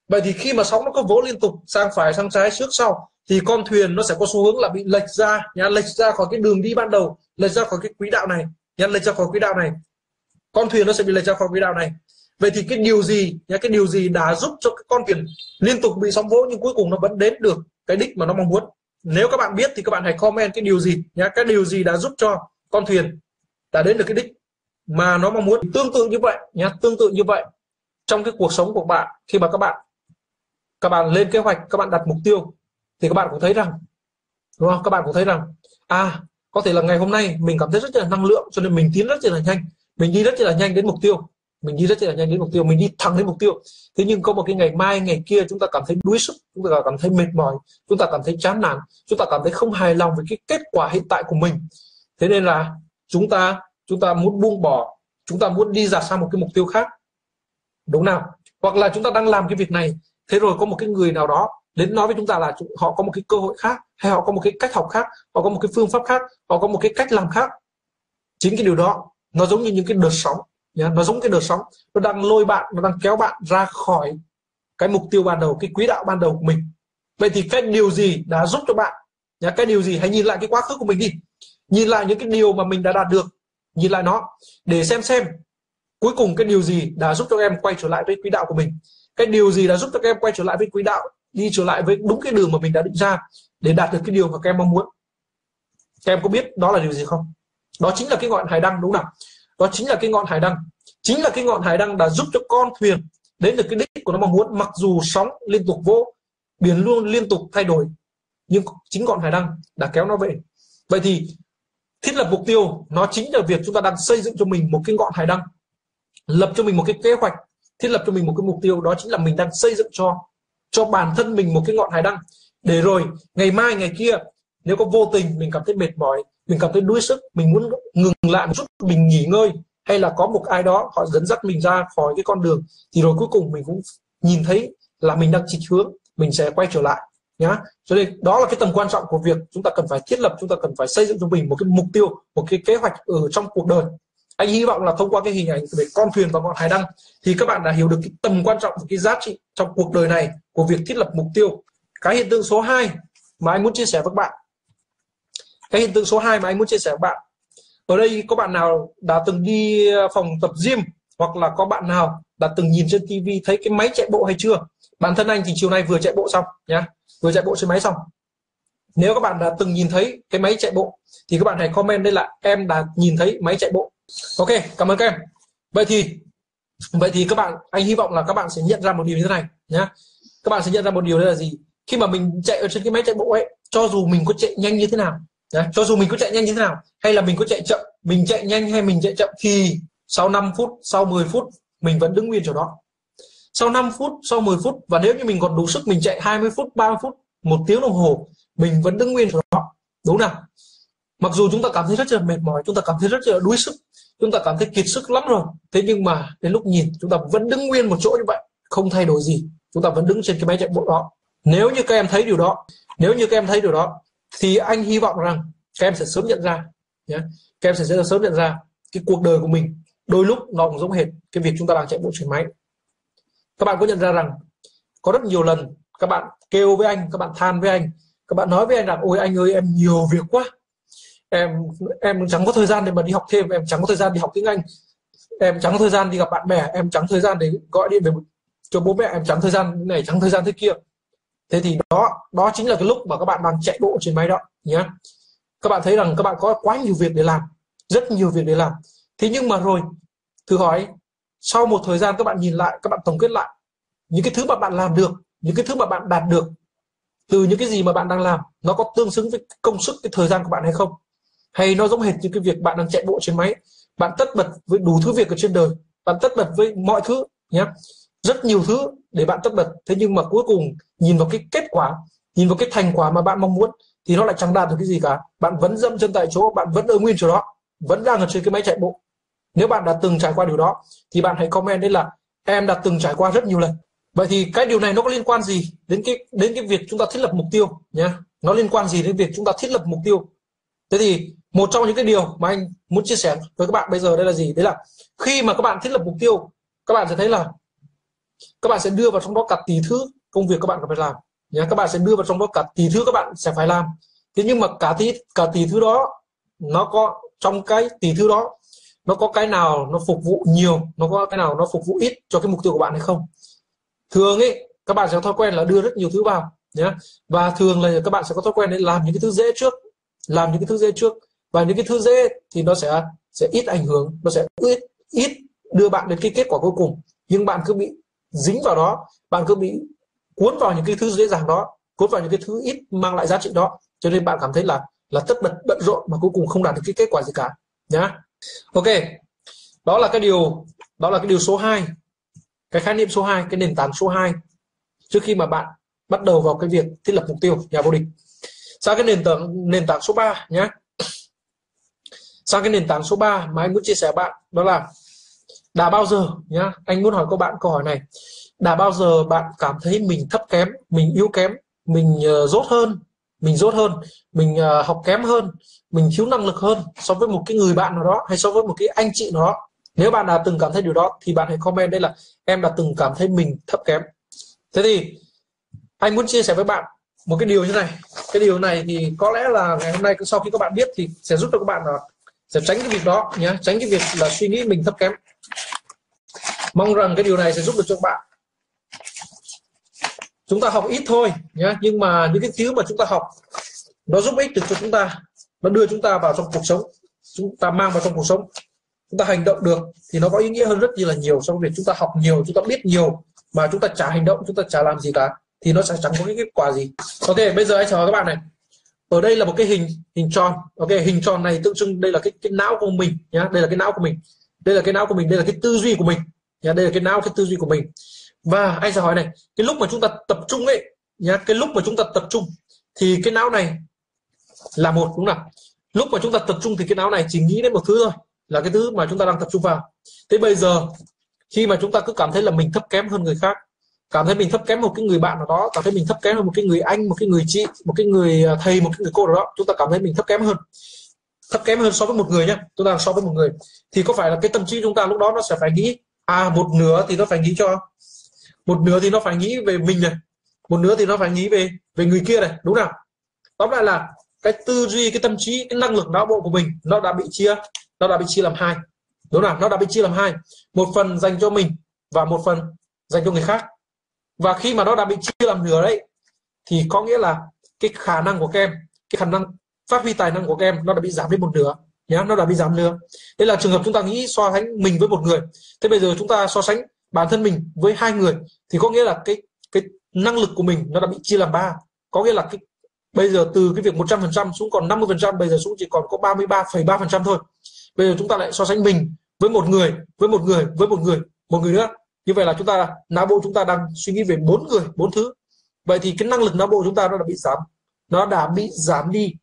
vậy thì khi mà sóng nó có vỗ liên tục sang phải, sang trái trước sau, thì con thuyền nó sẽ có xu hướng là bị lệch ra, nhá, lệch ra khỏi cái đường đi ban đầu, lệch ra khỏi cái quỹ đạo này, nhá, lệch ra khỏi quỹ đạo này. Con thuyền nó sẽ bị lệch ra khỏi quỹ đạo này. Vậy thì cái điều gì, nhá, cái điều gì đã giúp cho cái con thuyền liên tục bị sóng vỗ nhưng cuối cùng nó vẫn đến được cái đích mà nó mong muốn? Nếu các bạn biết thì các bạn hãy comment cái điều gì, nhá, cái điều gì đã giúp cho con thuyền đã đến được cái đích mà nó mong muốn? Tương tự như vậy, nhá, tương tự như vậy. Trong cái cuộc sống của bạn, khi mà các bạn các bạn lên kế hoạch, các bạn đặt mục tiêu thì các bạn cũng thấy rằng, đúng không? Các bạn cũng thấy rằng à có thể là ngày hôm nay mình cảm thấy rất là năng lượng, cho nên mình tiến rất là nhanh. Mình đi rất là nhanh đến mục tiêu. Mình đi rất là nhanh đến mục tiêu, mình đi thẳng đến mục tiêu. Thế nhưng có một cái ngày mai, ngày kia chúng ta cảm thấy đuối sức, chúng ta cảm thấy mệt mỏi, chúng ta cảm thấy chán nản, chúng ta cảm thấy không hài lòng với cái kết quả hiện tại của mình. Thế nên là chúng ta chúng ta muốn buông bỏ, chúng ta muốn đi ra sang một cái mục tiêu khác. Đúng nào? Hoặc là chúng ta đang làm cái việc này thế rồi có một cái người nào đó đến nói với chúng ta là họ có một cái cơ hội khác, hay họ có một cái cách học khác, họ có một cái phương pháp khác, họ có một cái cách làm khác. Chính cái điều đó, nó giống như những cái đợt sóng nó giống cái đợt sóng. Nó đang lôi bạn, nó đang kéo bạn ra khỏi cái mục tiêu ban đầu, cái quỹ đạo ban đầu của mình. Vậy thì cái điều gì đã giúp cho bạn cái điều gì? Hãy nhìn lại cái quá khứ của mình đi. Nhìn lại những cái điều mà mình đã đạt được. Nhìn lại nó, để xem xem cuối cùng cái điều gì đã giúp cho em quay trở lại với quỹ đạo của mình cái điều gì đã giúp cho các em quay trở lại với quỹ đạo, đi trở lại với đúng cái đường mà mình đã định ra để đạt được cái điều mà các em mong muốn? Các em có biết đó là điều gì không? Đó chính là cái ngọn hải đăng, đúng không đó chính là cái ngọn hải đăng. Chính là cái ngọn hải đăng đã giúp cho con thuyền đến được cái đích của nó mong muốn, mặc dù sóng liên tục vỗ biển luôn liên tục thay đổi, nhưng chính ngọn hải đăng đã kéo nó về. Vậy thì thiết lập mục tiêu, nó chính là việc chúng ta đang xây dựng cho mình một cái ngọn hải đăng, lập cho mình một cái kế hoạch thiết lập cho mình một cái mục tiêu, đó chính là mình đang xây dựng cho cho bản thân mình một cái ngọn hải đăng. Để rồi, ngày mai, ngày kia, nếu có vô tình mình cảm thấy mệt mỏi, mình cảm thấy đuối sức, mình muốn ngừng lại một chút, mình nghỉ ngơi, hay là có một ai đó họ dẫn dắt mình ra khỏi cái con đường, thì rồi cuối cùng mình cũng nhìn thấy là mình đang chịch hướng, mình sẽ quay trở lại, nhá. Cho nên đó là cái tầm quan trọng của việc chúng ta cần phải thiết lập, chúng ta cần phải xây dựng cho mình một cái mục tiêu, một cái kế hoạch ở trong cuộc đời anh hy vọng là thông qua cái hình ảnh về con thuyền và ngọn hải đăng thì các bạn đã hiểu được cái tầm quan trọng và cái giá trị trong cuộc đời này của việc thiết lập mục tiêu. Cái hiện tượng số 2 mà anh muốn chia sẻ với các bạn. Cái hiện tượng số 2 mà anh muốn chia sẻ với bạn. Ở đây có bạn nào đã từng đi phòng tập gym hoặc là có bạn nào đã từng nhìn trên tivi thấy cái máy chạy bộ hay chưa? Bản thân anh thì chiều nay vừa chạy bộ xong nhá, vừa chạy bộ trên máy xong. Nếu các bạn đã từng nhìn thấy cái máy chạy bộ thì các bạn hãy comment đây là em đã nhìn thấy máy chạy bộ ok cảm ơn các em. Vậy thì vậy thì các bạn anh hy vọng là các bạn sẽ nhận ra một điều như thế này nhá. Các bạn sẽ nhận ra một điều đó là gì? Khi mà mình chạy ở trên cái máy chạy bộ ấy cho dù mình có chạy nhanh như thế nào Đấy, cho dù mình có chạy nhanh như thế nào hay là mình có chạy chậm mình chạy nhanh hay mình chạy chậm thì sau 5 phút sau 10 phút mình vẫn đứng nguyên chỗ đó. Sau 5 phút sau 10 phút và nếu như mình còn đủ sức mình chạy 20 phút 30 phút một tiếng đồng hồ mình vẫn đứng nguyên chỗ đó. Đúng nào? Mặc dù chúng ta cảm thấy rất là mệt mỏi chúng ta cảm thấy rất là đuối sức chúng ta cảm thấy kiệt sức lắm rồi. Thế nhưng mà đến lúc nhìn, chúng ta vẫn đứng nguyên một chỗ như vậy, không thay đổi gì. Chúng ta vẫn đứng trên cái máy chạy bộ đó. Nếu như các em thấy điều đó, nếu như các em thấy điều đó, thì anh hy vọng rằng các em sẽ sớm nhận ra nhé các em sẽ sớm nhận ra cái cuộc đời của mình, đôi lúc nó cũng giống hệt cái việc chúng ta đang chạy bộ trên máy. Các bạn có nhận ra rằng có rất nhiều lần các bạn kêu với anh, các bạn than với anh, các bạn nói với anh rằng, ôi, anh ơi, em nhiều việc quá em em chẳng có thời gian để mà đi học thêm, em chẳng có thời gian đi học tiếng anh. Em chẳng có thời gian đi gặp bạn bè, em chẳng thời gian để gọi điện về cho bố mẹ, em chẳng thời gian này, chẳng thời gian thế kia. Thế thì đó đó chính là cái lúc mà các bạn đang chạy bộ trên máy đó, nhé. Các bạn thấy rằng các bạn có quá nhiều việc để làm, rất nhiều việc để làm. Thế nhưng mà rồi, thử hỏi, sau một thời gian các bạn nhìn lại, các bạn tổng kết lại, những cái thứ mà bạn làm được, những cái thứ mà bạn đạt được, từ những cái gì mà bạn đang làm, nó có tương xứng với công sức cái thời gian của bạn hay không? Hay nó giống hệt như cái việc bạn đang chạy bộ trên máy. Bạn tất bật với đủ thứ việc ở trên đời. Bạn tất bật với mọi thứ nhé rất nhiều thứ để bạn tất bật. Thế nhưng mà cuối cùng, nhìn vào cái kết quả, nhìn vào cái thành quả mà bạn mong muốn, thì nó lại chẳng đạt được cái gì cả. Bạn vẫn dẫm chân tại chỗ, bạn vẫn ở nguyên chỗ đó, vẫn đang ở trên cái máy chạy bộ. Nếu bạn đã từng trải qua điều đó, thì bạn hãy comment đấy là, em đã từng trải qua rất nhiều lần. Vậy thì cái điều này nó có liên quan gì đến cái đến cái việc chúng ta thiết lập mục tiêu nhé nó liên quan gì đến việc chúng ta thiết lập mục tiêu? Thế thì một trong những cái điều mà anh muốn chia sẻ với các bạn bây giờ đây là gì? Đấy là khi mà các bạn thiết lập mục tiêu, các bạn sẽ thấy là các bạn sẽ đưa vào trong đó cả tỷ thứ công việc các bạn phải làm. Nhé các bạn sẽ đưa vào trong đó cả tỷ thứ các bạn sẽ phải làm. Thế nhưng mà cả tỷ cả tỷ thứ đó, nó có trong cái tỷ thứ đó, nó có cái nào nó phục vụ nhiều, nó có cái nào nó phục vụ ít cho cái mục tiêu của bạn hay không? Thường ấy, các bạn sẽ có thói quen là đưa rất nhiều thứ vào nhé và thường là các bạn sẽ có thói quen để làm những cái thứ dễ trước, làm những cái thứ dễ trước và những cái thứ dễ thì nó sẽ sẽ ít ảnh hưởng, nó sẽ ít ít đưa bạn đến cái kết quả cuối cùng. Nhưng bạn cứ bị dính vào đó, bạn cứ bị cuốn vào những cái thứ dễ dàng đó, cuốn vào những cái thứ ít mang lại giá trị đó. Cho nên bạn cảm thấy là là tất bật, bận rộn mà cuối cùng không đạt được cái kết quả gì cả, nhá. Ok, đó là cái điều, đó là cái điều số 2 cái khái niệm số 2 cái nền tảng số 2 trước khi mà bạn bắt đầu vào cái việc thiết lập mục tiêu nhà vô địch. Sang cái nền tảng nền tảng số 3 nhá sang cái nền tảng số 3 mà anh muốn chia sẻ bạn đó là đã bao giờ nhá anh muốn hỏi các bạn câu hỏi này. Đã bao giờ bạn cảm thấy mình thấp kém mình yếu kém mình ờ, uh, dốt hơn mình dốt hơn mình uh, học kém hơn mình thiếu năng lực hơn so với một cái người bạn nào đó hay so với một cái anh chị nào đó? Nếu bạn đã từng cảm thấy điều đó thì bạn hãy comment đây là em đã từng cảm thấy mình thấp kém. Thế thì anh muốn chia sẻ với bạn một cái điều như này. Cái điều này thì có lẽ là ngày hôm nay sau khi các bạn biết thì sẽ giúp cho các bạn là sẽ tránh cái việc đó nhé tránh cái việc là suy nghĩ mình thấp kém. Mong rằng cái điều này sẽ giúp được cho bạn. Chúng ta học ít thôi nhé nhưng mà những cái thứ mà chúng ta học, nó giúp ích được cho chúng ta, nó đưa chúng ta vào trong cuộc sống, chúng ta mang vào trong cuộc sống. Chúng ta hành động được thì nó có ý nghĩa hơn rất là nhiều so với việc chúng ta học nhiều, chúng ta biết nhiều, mà chúng ta chả hành động, chúng ta chả làm gì cả, thì nó sẽ chẳng có cái kết quả gì. Ok, bây giờ anh chào các bạn này ở đây là một cái hình hình tròn. Ok, hình tròn này tượng trưng đây là cái cái não của mình nhá. Đây là cái não của mình. Đây là cái não của mình, đây là cái tư duy của mình nhá. Đây là cái não, cái tư duy của mình. Và anh sẽ hỏi này, cái lúc mà chúng ta tập trung ấy nhá, cái lúc mà chúng ta tập trung thì cái não này là một, đúng không lúc mà chúng ta tập trung thì cái não này chỉ nghĩ đến một thứ thôi, là cái thứ mà chúng ta đang tập trung vào. Thế bây giờ, khi mà chúng ta cứ cảm thấy là mình thấp kém hơn người khác cảm thấy mình thấp kém một cái người bạn nào đó, cảm thấy mình thấp kém hơn một cái người anh, một cái người chị, một cái người à, thầy, một cái người cô nào đó, chúng ta cảm thấy mình thấp kém hơn. Thấp kém hơn so với một người nhé chúng ta so với một người. Thì có phải là cái tâm trí chúng ta lúc đó nó sẽ phải nghĩ à một nửa thì nó phải nghĩ cho, một nửa thì nó phải nghĩ về mình này, một nửa thì nó phải nghĩ về về người kia này, đúng nào? Tóm lại là cái tư duy, cái tâm trí, cái năng lực não bộ của mình nó đã bị chia, nó đã bị chia làm hai, đúng nào? Nó đã bị chia làm hai, một phần dành cho mình và một phần dành cho người khác và khi mà nó đã bị chia làm nửa đấy thì có nghĩa là cái khả năng của các em cái khả năng phát huy tài năng của các em nó đã bị giảm đi một nửa nhá nó đã bị giảm nửa. Đây là trường hợp chúng ta nghĩ so sánh mình với một người. Thế bây giờ chúng ta so sánh bản thân mình với hai người thì có nghĩa là cái cái năng lực của mình nó đã bị chia làm ba. Có nghĩa là cái bây giờ từ cái việc 100% xuống còn 50% bây giờ xuống chỉ còn có 33,3% thôi. Bây giờ chúng ta lại so sánh mình với một người với một người với một người một người nữa như vậy là chúng ta não bộ chúng ta đang suy nghĩ về bốn người bốn thứ. Vậy thì cái năng lực não bộ chúng ta nó đã bị giảm nó đã bị giảm đi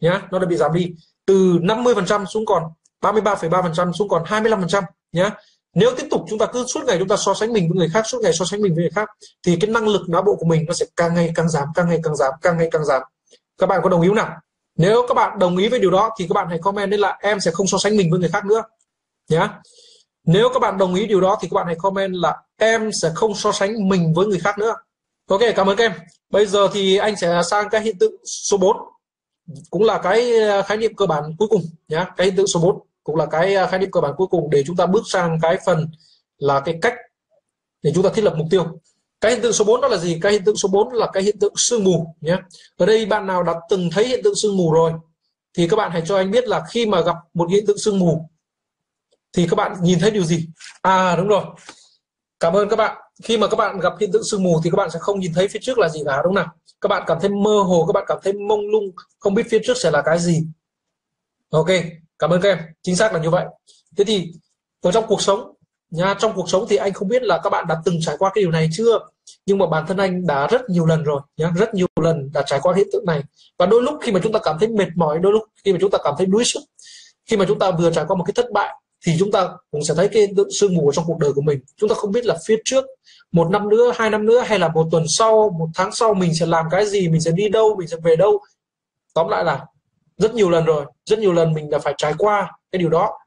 nhá nó đã bị giảm đi từ 50% xuống còn 33,3% xuống còn 25% nhá. Nếu tiếp tục chúng ta cứ suốt ngày chúng ta so sánh mình với người khác suốt ngày so sánh mình với người khác thì cái năng lực não bộ của mình nó sẽ càng ngày càng giảm càng ngày càng giảm càng ngày càng giảm. Các bạn có đồng ý không nào? Nếu các bạn đồng ý với điều đó thì các bạn hãy comment lên là em sẽ không so sánh mình với người khác nữa nhá nếu các bạn đồng ý điều đó thì các bạn hãy comment là em sẽ không so sánh mình với người khác nữa. Ok, cảm ơn các em. Bây giờ thì anh sẽ sang cái hiện tượng số 4 cũng là cái à, khái niệm cơ bản cuối cùng nhé cái hiện tượng số 4 cũng là cái à, khái niệm cơ bản cuối cùng để chúng ta bước sang cái phần là cái cách để chúng ta thiết lập mục tiêu. Cái hiện tượng số 4 đó là gì? Cái hiện tượng số 4 là cái hiện tượng sương mù nhé ở đây bạn nào đã từng thấy hiện tượng sương mù rồi thì các bạn hãy cho anh biết là khi mà gặp một hiện tượng sương mù thì các bạn nhìn thấy điều gì? À đúng rồi. Cảm ơn các bạn. Khi mà các bạn gặp hiện tượng sương mù thì các bạn sẽ không nhìn thấy phía trước là gì cả, đúng không nào? Các bạn cảm thấy mơ hồ, các bạn cảm thấy mông lung, không biết phía trước sẽ là cái gì. Ok, cảm ơn các em. Chính xác là như vậy. Thế thì, ở trong cuộc sống, nha, trong cuộc sống thì anh không biết là các bạn đã từng trải qua cái điều này chưa? Nhưng mà bản thân anh đã rất nhiều lần rồi, nhá, rất nhiều lần đã trải qua hiện tượng này. Và đôi lúc khi mà chúng ta cảm thấy mệt mỏi, đôi lúc khi mà chúng ta cảm thấy đuối sức, khi mà chúng ta vừa trải qua một cái thất bại thì chúng ta cũng sẽ thấy cái hiện tượng sương mù trong cuộc đời của mình. Chúng ta không biết là phía trước một năm nữa, hai năm nữa hay là một tuần sau, một tháng sau mình sẽ làm cái gì, mình sẽ đi đâu, mình sẽ về đâu. Tóm lại là rất nhiều lần rồi, rất nhiều lần mình đã phải trải qua cái điều đó.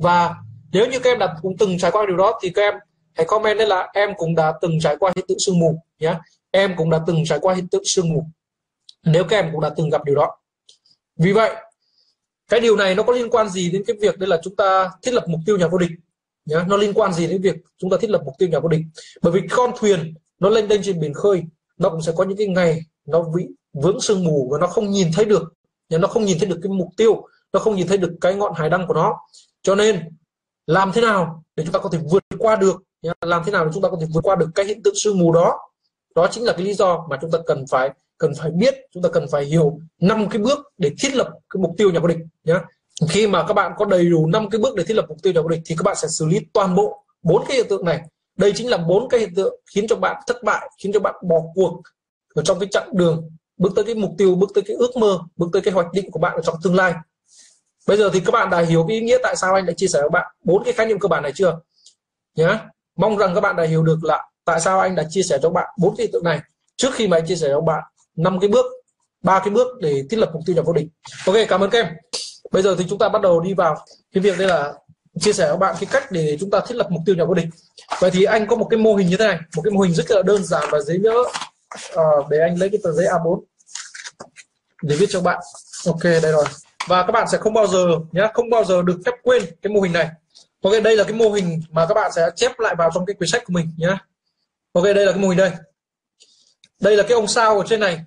Và nếu như các em đã cũng từng trải qua điều đó thì các em hãy comment lên là em cũng đã từng trải qua hiện tượng sương mù nhé em cũng đã từng trải qua hiện tượng sương mù. Nếu các em cũng đã từng gặp điều đó. Vì vậy cái điều này nó có liên quan gì đến cái việc đây là chúng ta thiết lập mục tiêu nhà vô địch? Nhá, nó liên quan gì đến việc chúng ta thiết lập mục tiêu nhà vô địch? Bởi vì con thuyền nó lên đênh trên biển khơi, nó cũng sẽ có những cái ngày nó bị vướng sương mù và nó không nhìn thấy được. Nó không nhìn thấy được cái mục tiêu, nó không nhìn thấy được cái ngọn hải đăng của nó. Cho nên, làm thế nào để chúng ta có thể vượt qua được? Làm thế nào để chúng ta có thể vượt qua được cái hiện tượng sương mù đó? Đó chính là cái lý do mà chúng ta cần phải cần phải biết, chúng ta cần phải hiểu năm cái bước để thiết lập cái mục tiêu nhà vô địch nhé khi mà các bạn có đầy đủ năm cái bước để thiết lập mục tiêu nhà vô địch thì các bạn sẽ xử lý toàn bộ bốn cái hiện tượng này. Đây chính là bốn cái hiện tượng khiến cho bạn thất bại, khiến cho bạn bỏ cuộc ở trong cái chặng đường bước tới cái mục tiêu, bước tới cái ước mơ, bước tới cái hoạch định của bạn ở trong tương lai. Bây giờ thì các bạn đã hiểu cái ý nghĩa tại sao anh đã chia sẻ với bạn bốn cái khái niệm cơ bản này chưa? Nhé mong rằng các bạn đã hiểu được là tại sao anh đã chia sẻ cho bạn bốn cái hiện tượng này trước khi mà anh chia sẻ cho bạn năm cái bước ba cái bước để thiết lập mục tiêu nhà vô địch. Ok cảm ơn các em. Bây giờ thì chúng ta bắt đầu đi vào cái việc đây là chia sẻ với bạn cái cách để chúng ta thiết lập mục tiêu nhà vô địch. Vậy thì anh có một cái mô hình như thế này một cái mô hình rất là đơn giản và dễ nhớ. À, để anh lấy cái tờ giấy A4 để viết cho bạn. Ok đây rồi. Và các bạn sẽ không bao giờ nhé không bao giờ được phép quên cái mô hình này. Ok đây là cái mô hình mà các bạn sẽ chép lại vào trong cái quyển sách của mình nhé ok đây là cái mô hình đây đây là cái ông sao ở trên này.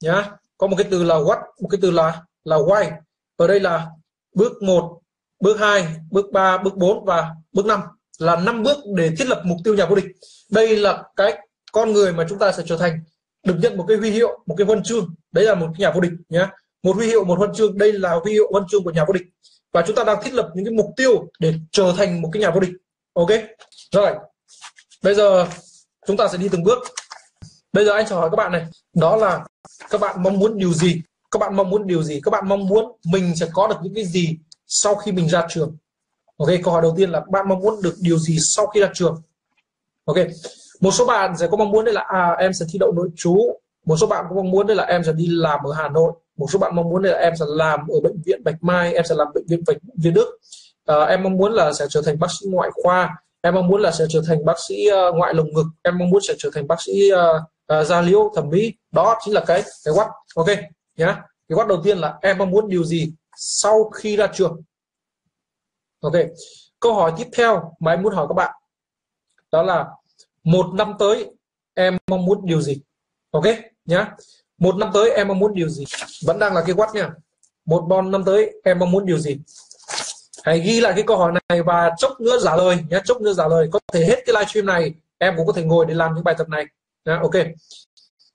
Nhá, có một cái từ là what, một cái từ là là why. Ở đây là bước 1 bước 2 bước 3 bước 4 và bước 5 là năm bước để thiết lập mục tiêu nhà vô địch. Đây là cái con người mà chúng ta sẽ trở thành. Được nhận một cái huy hiệu, một cái huân chương. Đấy là một cái nhà vô địch, nhá. Một huy hiệu, một huân chương. Đây là huy hiệu, huân chương của nhà vô địch. Và chúng ta đang thiết lập những cái mục tiêu để trở thành một cái nhà vô địch. Ok? Rồi. Bây giờ chúng ta sẽ đi từng bước bây giờ anh sẽ hỏi các bạn này đó là các bạn mong muốn điều gì các bạn mong muốn điều gì các bạn mong muốn mình sẽ có được những cái gì sau khi mình ra trường ok câu hỏi đầu tiên là bạn mong muốn được điều gì sau khi ra trường ok một số bạn sẽ có mong muốn đây là à em sẽ thi đậu nội trú một số bạn có mong muốn đây là em sẽ đi làm ở Hà Nội một số bạn mong muốn đây là em sẽ làm ở bệnh viện Bạch Mai em sẽ làm bệnh viện Bạch Việt Đức à, em mong muốn là sẽ trở thành bác sĩ ngoại khoa em mong muốn là sẽ trở thành bác sĩ uh, ngoại lồng ngực em mong muốn sẽ trở thành bác sĩ uh, Ờ, uh, da liễu thẩm mỹ đó chính là cái cái quát. Ok nhá. Cái quát đầu tiên là em mong muốn điều gì sau khi ra trường? Ok câu hỏi tiếp theo mà em muốn hỏi các bạn đó là một năm tới em mong muốn điều gì? Ok nhá. Một năm tới em mong muốn điều gì? Vẫn đang là cái quát nha. Một bon năm tới em mong muốn điều gì? Hãy ghi lại cái câu hỏi này và chốc nữa trả lời nhé chốc nữa trả lời. Có thể hết cái livestream này em cũng có thể ngồi để làm những bài tập này nhá, ok.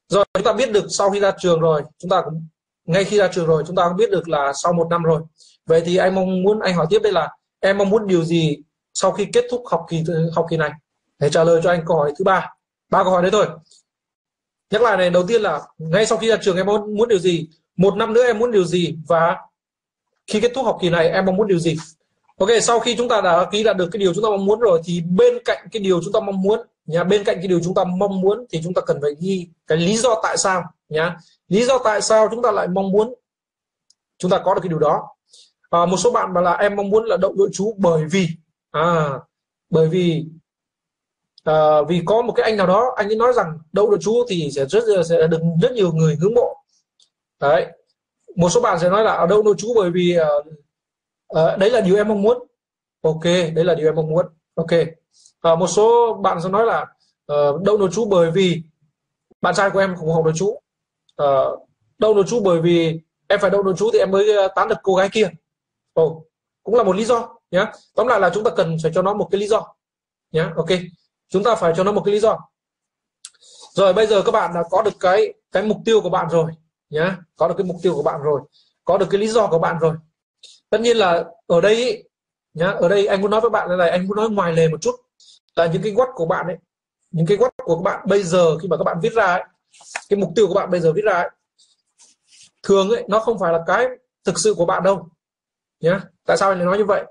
Rồi chúng ta biết được sau khi ra trường rồi chúng ta cũng ngay khi ra trường rồi chúng ta cũng biết được là sau một năm rồi. Vậy thì anh mong muốn anh hỏi tiếp đây là em mong muốn điều gì sau khi kết thúc học kỳ học kỳ này? Để trả lời cho anh câu hỏi thứ ba. Ba câu hỏi đấy thôi. Nhắc lại này đầu tiên là ngay sau khi ra trường em muốn muốn điều gì? Một năm nữa em muốn điều gì? Và khi kết thúc học kỳ này em mong muốn điều gì? Ok sau khi chúng ta đã ký đạt được cái điều chúng ta mong muốn rồi thì bên cạnh cái điều chúng ta mong muốn nhá bên cạnh cái điều chúng ta mong muốn thì chúng ta cần phải ghi cái lý do tại sao nhá. Lý do tại sao chúng ta lại mong muốn chúng ta có được cái điều đó? À, một số bạn bảo là em mong muốn là đậu đội chú bởi vì à bởi vì à, vì có một cái anh nào đó anh ấy nói rằng đậu đội chú thì sẽ rất sẽ được rất nhiều người ngưỡng mộ. Đấy. Một số bạn sẽ nói là ở đậu nội chú bởi vì uh, uh, đấy là điều em mong muốn. Ok đấy là điều em mong muốn. Ok à, một số bạn sẽ nói là ờ, uh, đậu nội chú bởi vì bạn trai của em không học nội chú. Ờ, uh, đậu nội chú bởi vì em phải đậu nội chú thì em mới tán được cô gái kia. Ồ oh, cũng là một lý do nhé tóm lại là chúng ta cần phải cho nó một cái lý do nhé ok chúng ta phải cho nó một cái lý do. Rồi bây giờ các bạn đã có được cái cái mục tiêu của bạn rồi nhé có được cái mục tiêu của bạn rồi có được cái lý do của bạn rồi. Tất nhiên là ở đây nhá ở đây anh muốn nói với bạn là này anh muốn nói ngoài lề một chút là những cái quất của bạn ấy. Những cái quất của các bạn bây giờ khi mà các bạn viết ra ấy, cái mục tiêu của bạn bây giờ viết ra ấy, thường ấy nó không phải là cái thực sự của bạn đâu. Nhé tại sao anh lại nói như vậy?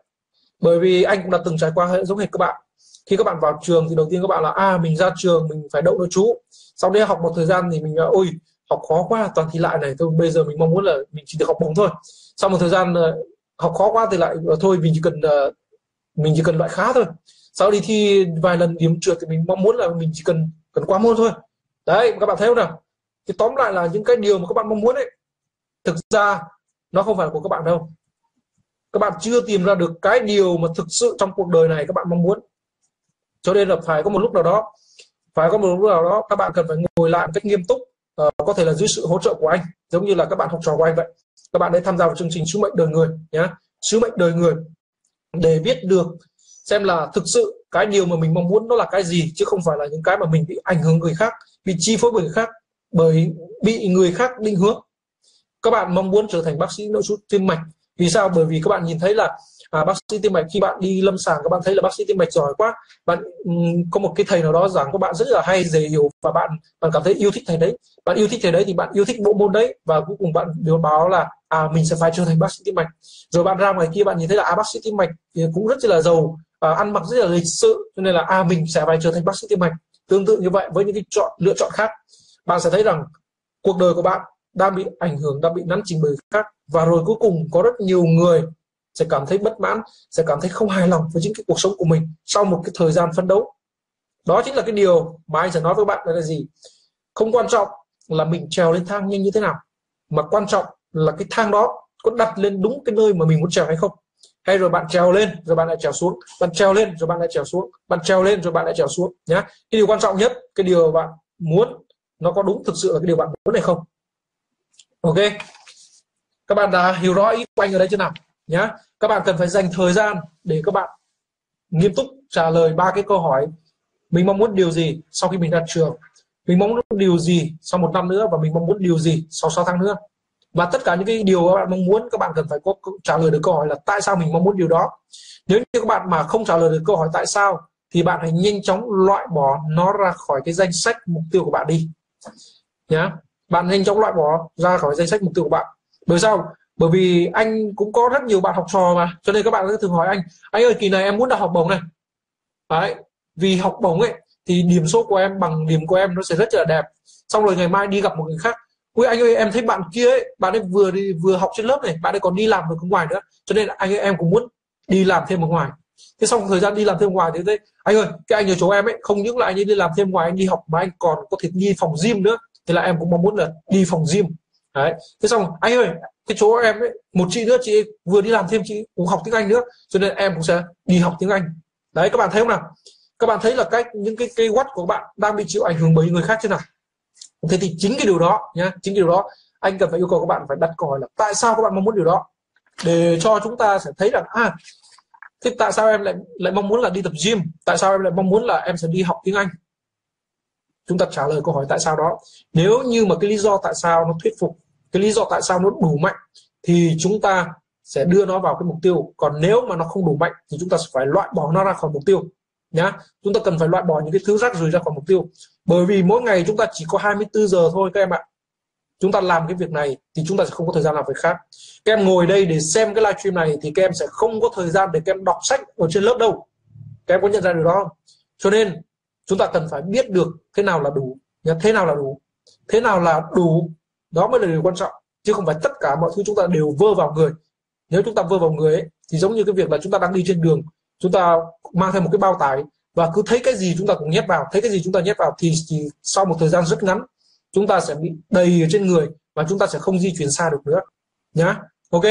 Bởi vì anh cũng đã từng trải qua giống hệt các bạn. Khi các bạn vào trường thì đầu tiên các bạn là à mình ra trường mình phải đậu nội trú. Sau đấy học một thời gian thì mình ôi học khó quá toàn thi lại này thôi bây giờ mình mong muốn là mình chỉ được học bổng thôi. Sau một thời gian ờ, học khó quá thì lại ờ, thôi mình chỉ cần uh, mình chỉ cần loại khá thôi. Sau đi thi vài lần điểm trượt thì mình mong muốn là mình chỉ cần cần qua môn thôi. Đấy các bạn thấy không nào? Thì tóm lại là những cái điều mà các bạn mong muốn ấy thực ra nó không phải là của các bạn đâu. Các bạn chưa tìm ra được cái điều mà thực sự trong cuộc đời này các bạn mong muốn. Cho nên là phải có một lúc nào đó phải có một lúc nào đó các bạn cần phải ngồi lại một cách nghiêm túc uh, có thể là dưới sự hỗ trợ của anh giống như là các bạn học trò của anh vậy. Các bạn ấy tham gia vào chương trình sứ mệnh đời người nhé sứ mệnh đời người để biết được xem là thực sự cái điều mà mình mong muốn nó là cái gì, chứ không phải là những cái mà mình bị ảnh hưởng người khác, bị chi phối bởi người khác, bởi bị người khác định hướng. Các bạn mong muốn trở thành bác sĩ, nội chú tim mạch. Vì sao? Bởi vì các bạn nhìn thấy là à, bác sĩ tim mạch khi bạn đi lâm sàng các bạn thấy là bác sĩ tim mạch giỏi quá. Bạn ừ, có một cái thầy nào đó giảng các bạn rất là hay dễ hiểu và bạn bạn cảm thấy yêu thích thầy đấy. Bạn yêu thích thầy đấy thì bạn yêu thích bộ môn đấy và cuối cùng bạn điều báo là à mình sẽ phải trở thành bác sĩ tim mạch rồi bạn ra ngoài kia bạn nhìn thấy là à bác sĩ tim mạch thì cũng rất là giàu à, ăn mặc rất là lịch sự cho nên là à mình sẽ phải trở thành bác sĩ tim mạch tương tự như vậy với những cái chọn lựa chọn khác. Bạn sẽ thấy rằng cuộc đời của bạn đang bị ảnh hưởng đang bị nắn chỉnh bởi khác và rồi cuối cùng có rất nhiều người sẽ cảm thấy bất mãn, sẽ cảm thấy không hài lòng với những cái cuộc sống của mình sau một cái thời gian phấn đấu. Đó chính là cái điều mà anh sẽ nói với bạn là gì? Không quan trọng là mình trèo lên thang nhanh như thế nào, mà quan trọng là cái thang đó có đặt lên đúng cái nơi mà mình muốn trèo hay không. Hay rồi bạn trèo lên, rồi bạn lại trèo xuống, bạn trèo lên, rồi bạn lại trèo xuống, bạn trèo lên, rồi bạn lại trèo xuống, nhá. Cái điều quan trọng nhất, cái điều bạn muốn, nó có đúng thực sự là cái điều bạn muốn hay không? Ok. Các bạn đã hiểu rõ ý của anh ở đây chưa nào? Nhá. Các bạn cần phải dành thời gian để các bạn nghiêm túc trả lời ba cái câu hỏi. Mình mong muốn điều gì sau khi mình ra trường? Mình mong muốn điều gì sau một năm nữa? Và mình mong muốn điều gì sau 6 tháng nữa? Và tất cả những cái điều các bạn mong muốn, các bạn cần phải có trả lời được câu hỏi là tại sao mình mong muốn điều đó? Nếu như các bạn mà không trả lời được câu hỏi tại sao, thì bạn hãy nhanh chóng loại bỏ nó ra khỏi cái danh sách mục tiêu của bạn đi. Nhá. Bạn nhanh chóng loại bỏ ra khỏi danh sách mục tiêu của bạn. Bởi sao? Bởi vì anh cũng có rất nhiều bạn học trò mà, cho nên các bạn sẽ thường hỏi anh anh ơi, kỳ này em muốn đạt học bổng này. Đấy, vì học bổng ấy, thì điểm số của em bằng điểm của em nó sẽ rất là đẹp. Xong rồi ngày mai đi gặp một người khác, ui, anh ơi, em thấy bạn kia ấy, bạn ấy vừa đi, vừa học trên lớp này, bạn ấy còn đi làm ở ngoài nữa. Cho nên anh ơi, em cũng muốn đi làm thêm ở ngoài. Thế xong thời gian đi làm thêm ngoài thì thế anh ơi, cái anh ở chỗ em ấy, không những là anh ấy đi làm thêm ngoài, anh đi học mà anh còn có thể đi phòng gym nữa. Thế là em cũng mong muốn là đi phòng gym. Đấy, thế xong, anh ơi cái chỗ em ấy, một chị nữa, chị vừa đi làm thêm, chị cũng học tiếng anh nữa, cho nên em cũng sẽ đi học tiếng anh. Đấy, các bạn thấy không nào? Các bạn thấy là cách, những cái cây quát của bạn đang bị chịu ảnh hưởng bởi người khác thế nào? Thế thì chính cái điều đó nhá, chính điều đó, anh cần phải yêu cầu các bạn phải đặt câu hỏi là tại sao các bạn mong muốn điều đó? Để cho chúng ta sẽ thấy rằng à thế tại sao em lại lại mong muốn là đi tập gym? Tại sao em lại mong muốn là em sẽ đi học tiếng anh? Chúng ta trả lời câu hỏi tại sao đó. Nếu như mà cái lý do tại sao nó thuyết phục cái lý do tại sao nó đủ mạnh thì chúng ta sẽ đưa nó vào cái mục tiêu. Còn nếu mà nó không đủ mạnh thì chúng ta sẽ phải loại bỏ nó ra khỏi mục tiêu, nhá. Chúng ta cần phải loại bỏ những cái thứ rác rưởi ra khỏi mục tiêu. Bởi vì mỗi ngày chúng ta chỉ có 24 giờ thôi các em ạ. Chúng ta làm cái việc này thì chúng ta sẽ không có thời gian làm việc khác. Các em ngồi đây để xem cái livestream này thì các em sẽ không có thời gian để các em đọc sách ở trên lớp đâu. Các em có nhận ra điều đó không? Cho nên, chúng ta cần phải biết được thế nào là đủ thế nào là đủ? Thế nào là đủ đó mới là điều quan trọng chứ không phải tất cả mọi thứ chúng ta đều vơ vào người nếu chúng ta vơ vào người ấy, thì giống như cái việc là chúng ta đang đi trên đường chúng ta mang theo một cái bao tải và cứ thấy cái gì chúng ta cũng nhét vào thấy cái gì chúng ta nhét vào thì chỉ sau một thời gian rất ngắn chúng ta sẽ bị đầy ở trên người và chúng ta sẽ không di chuyển xa được nữa nhá ok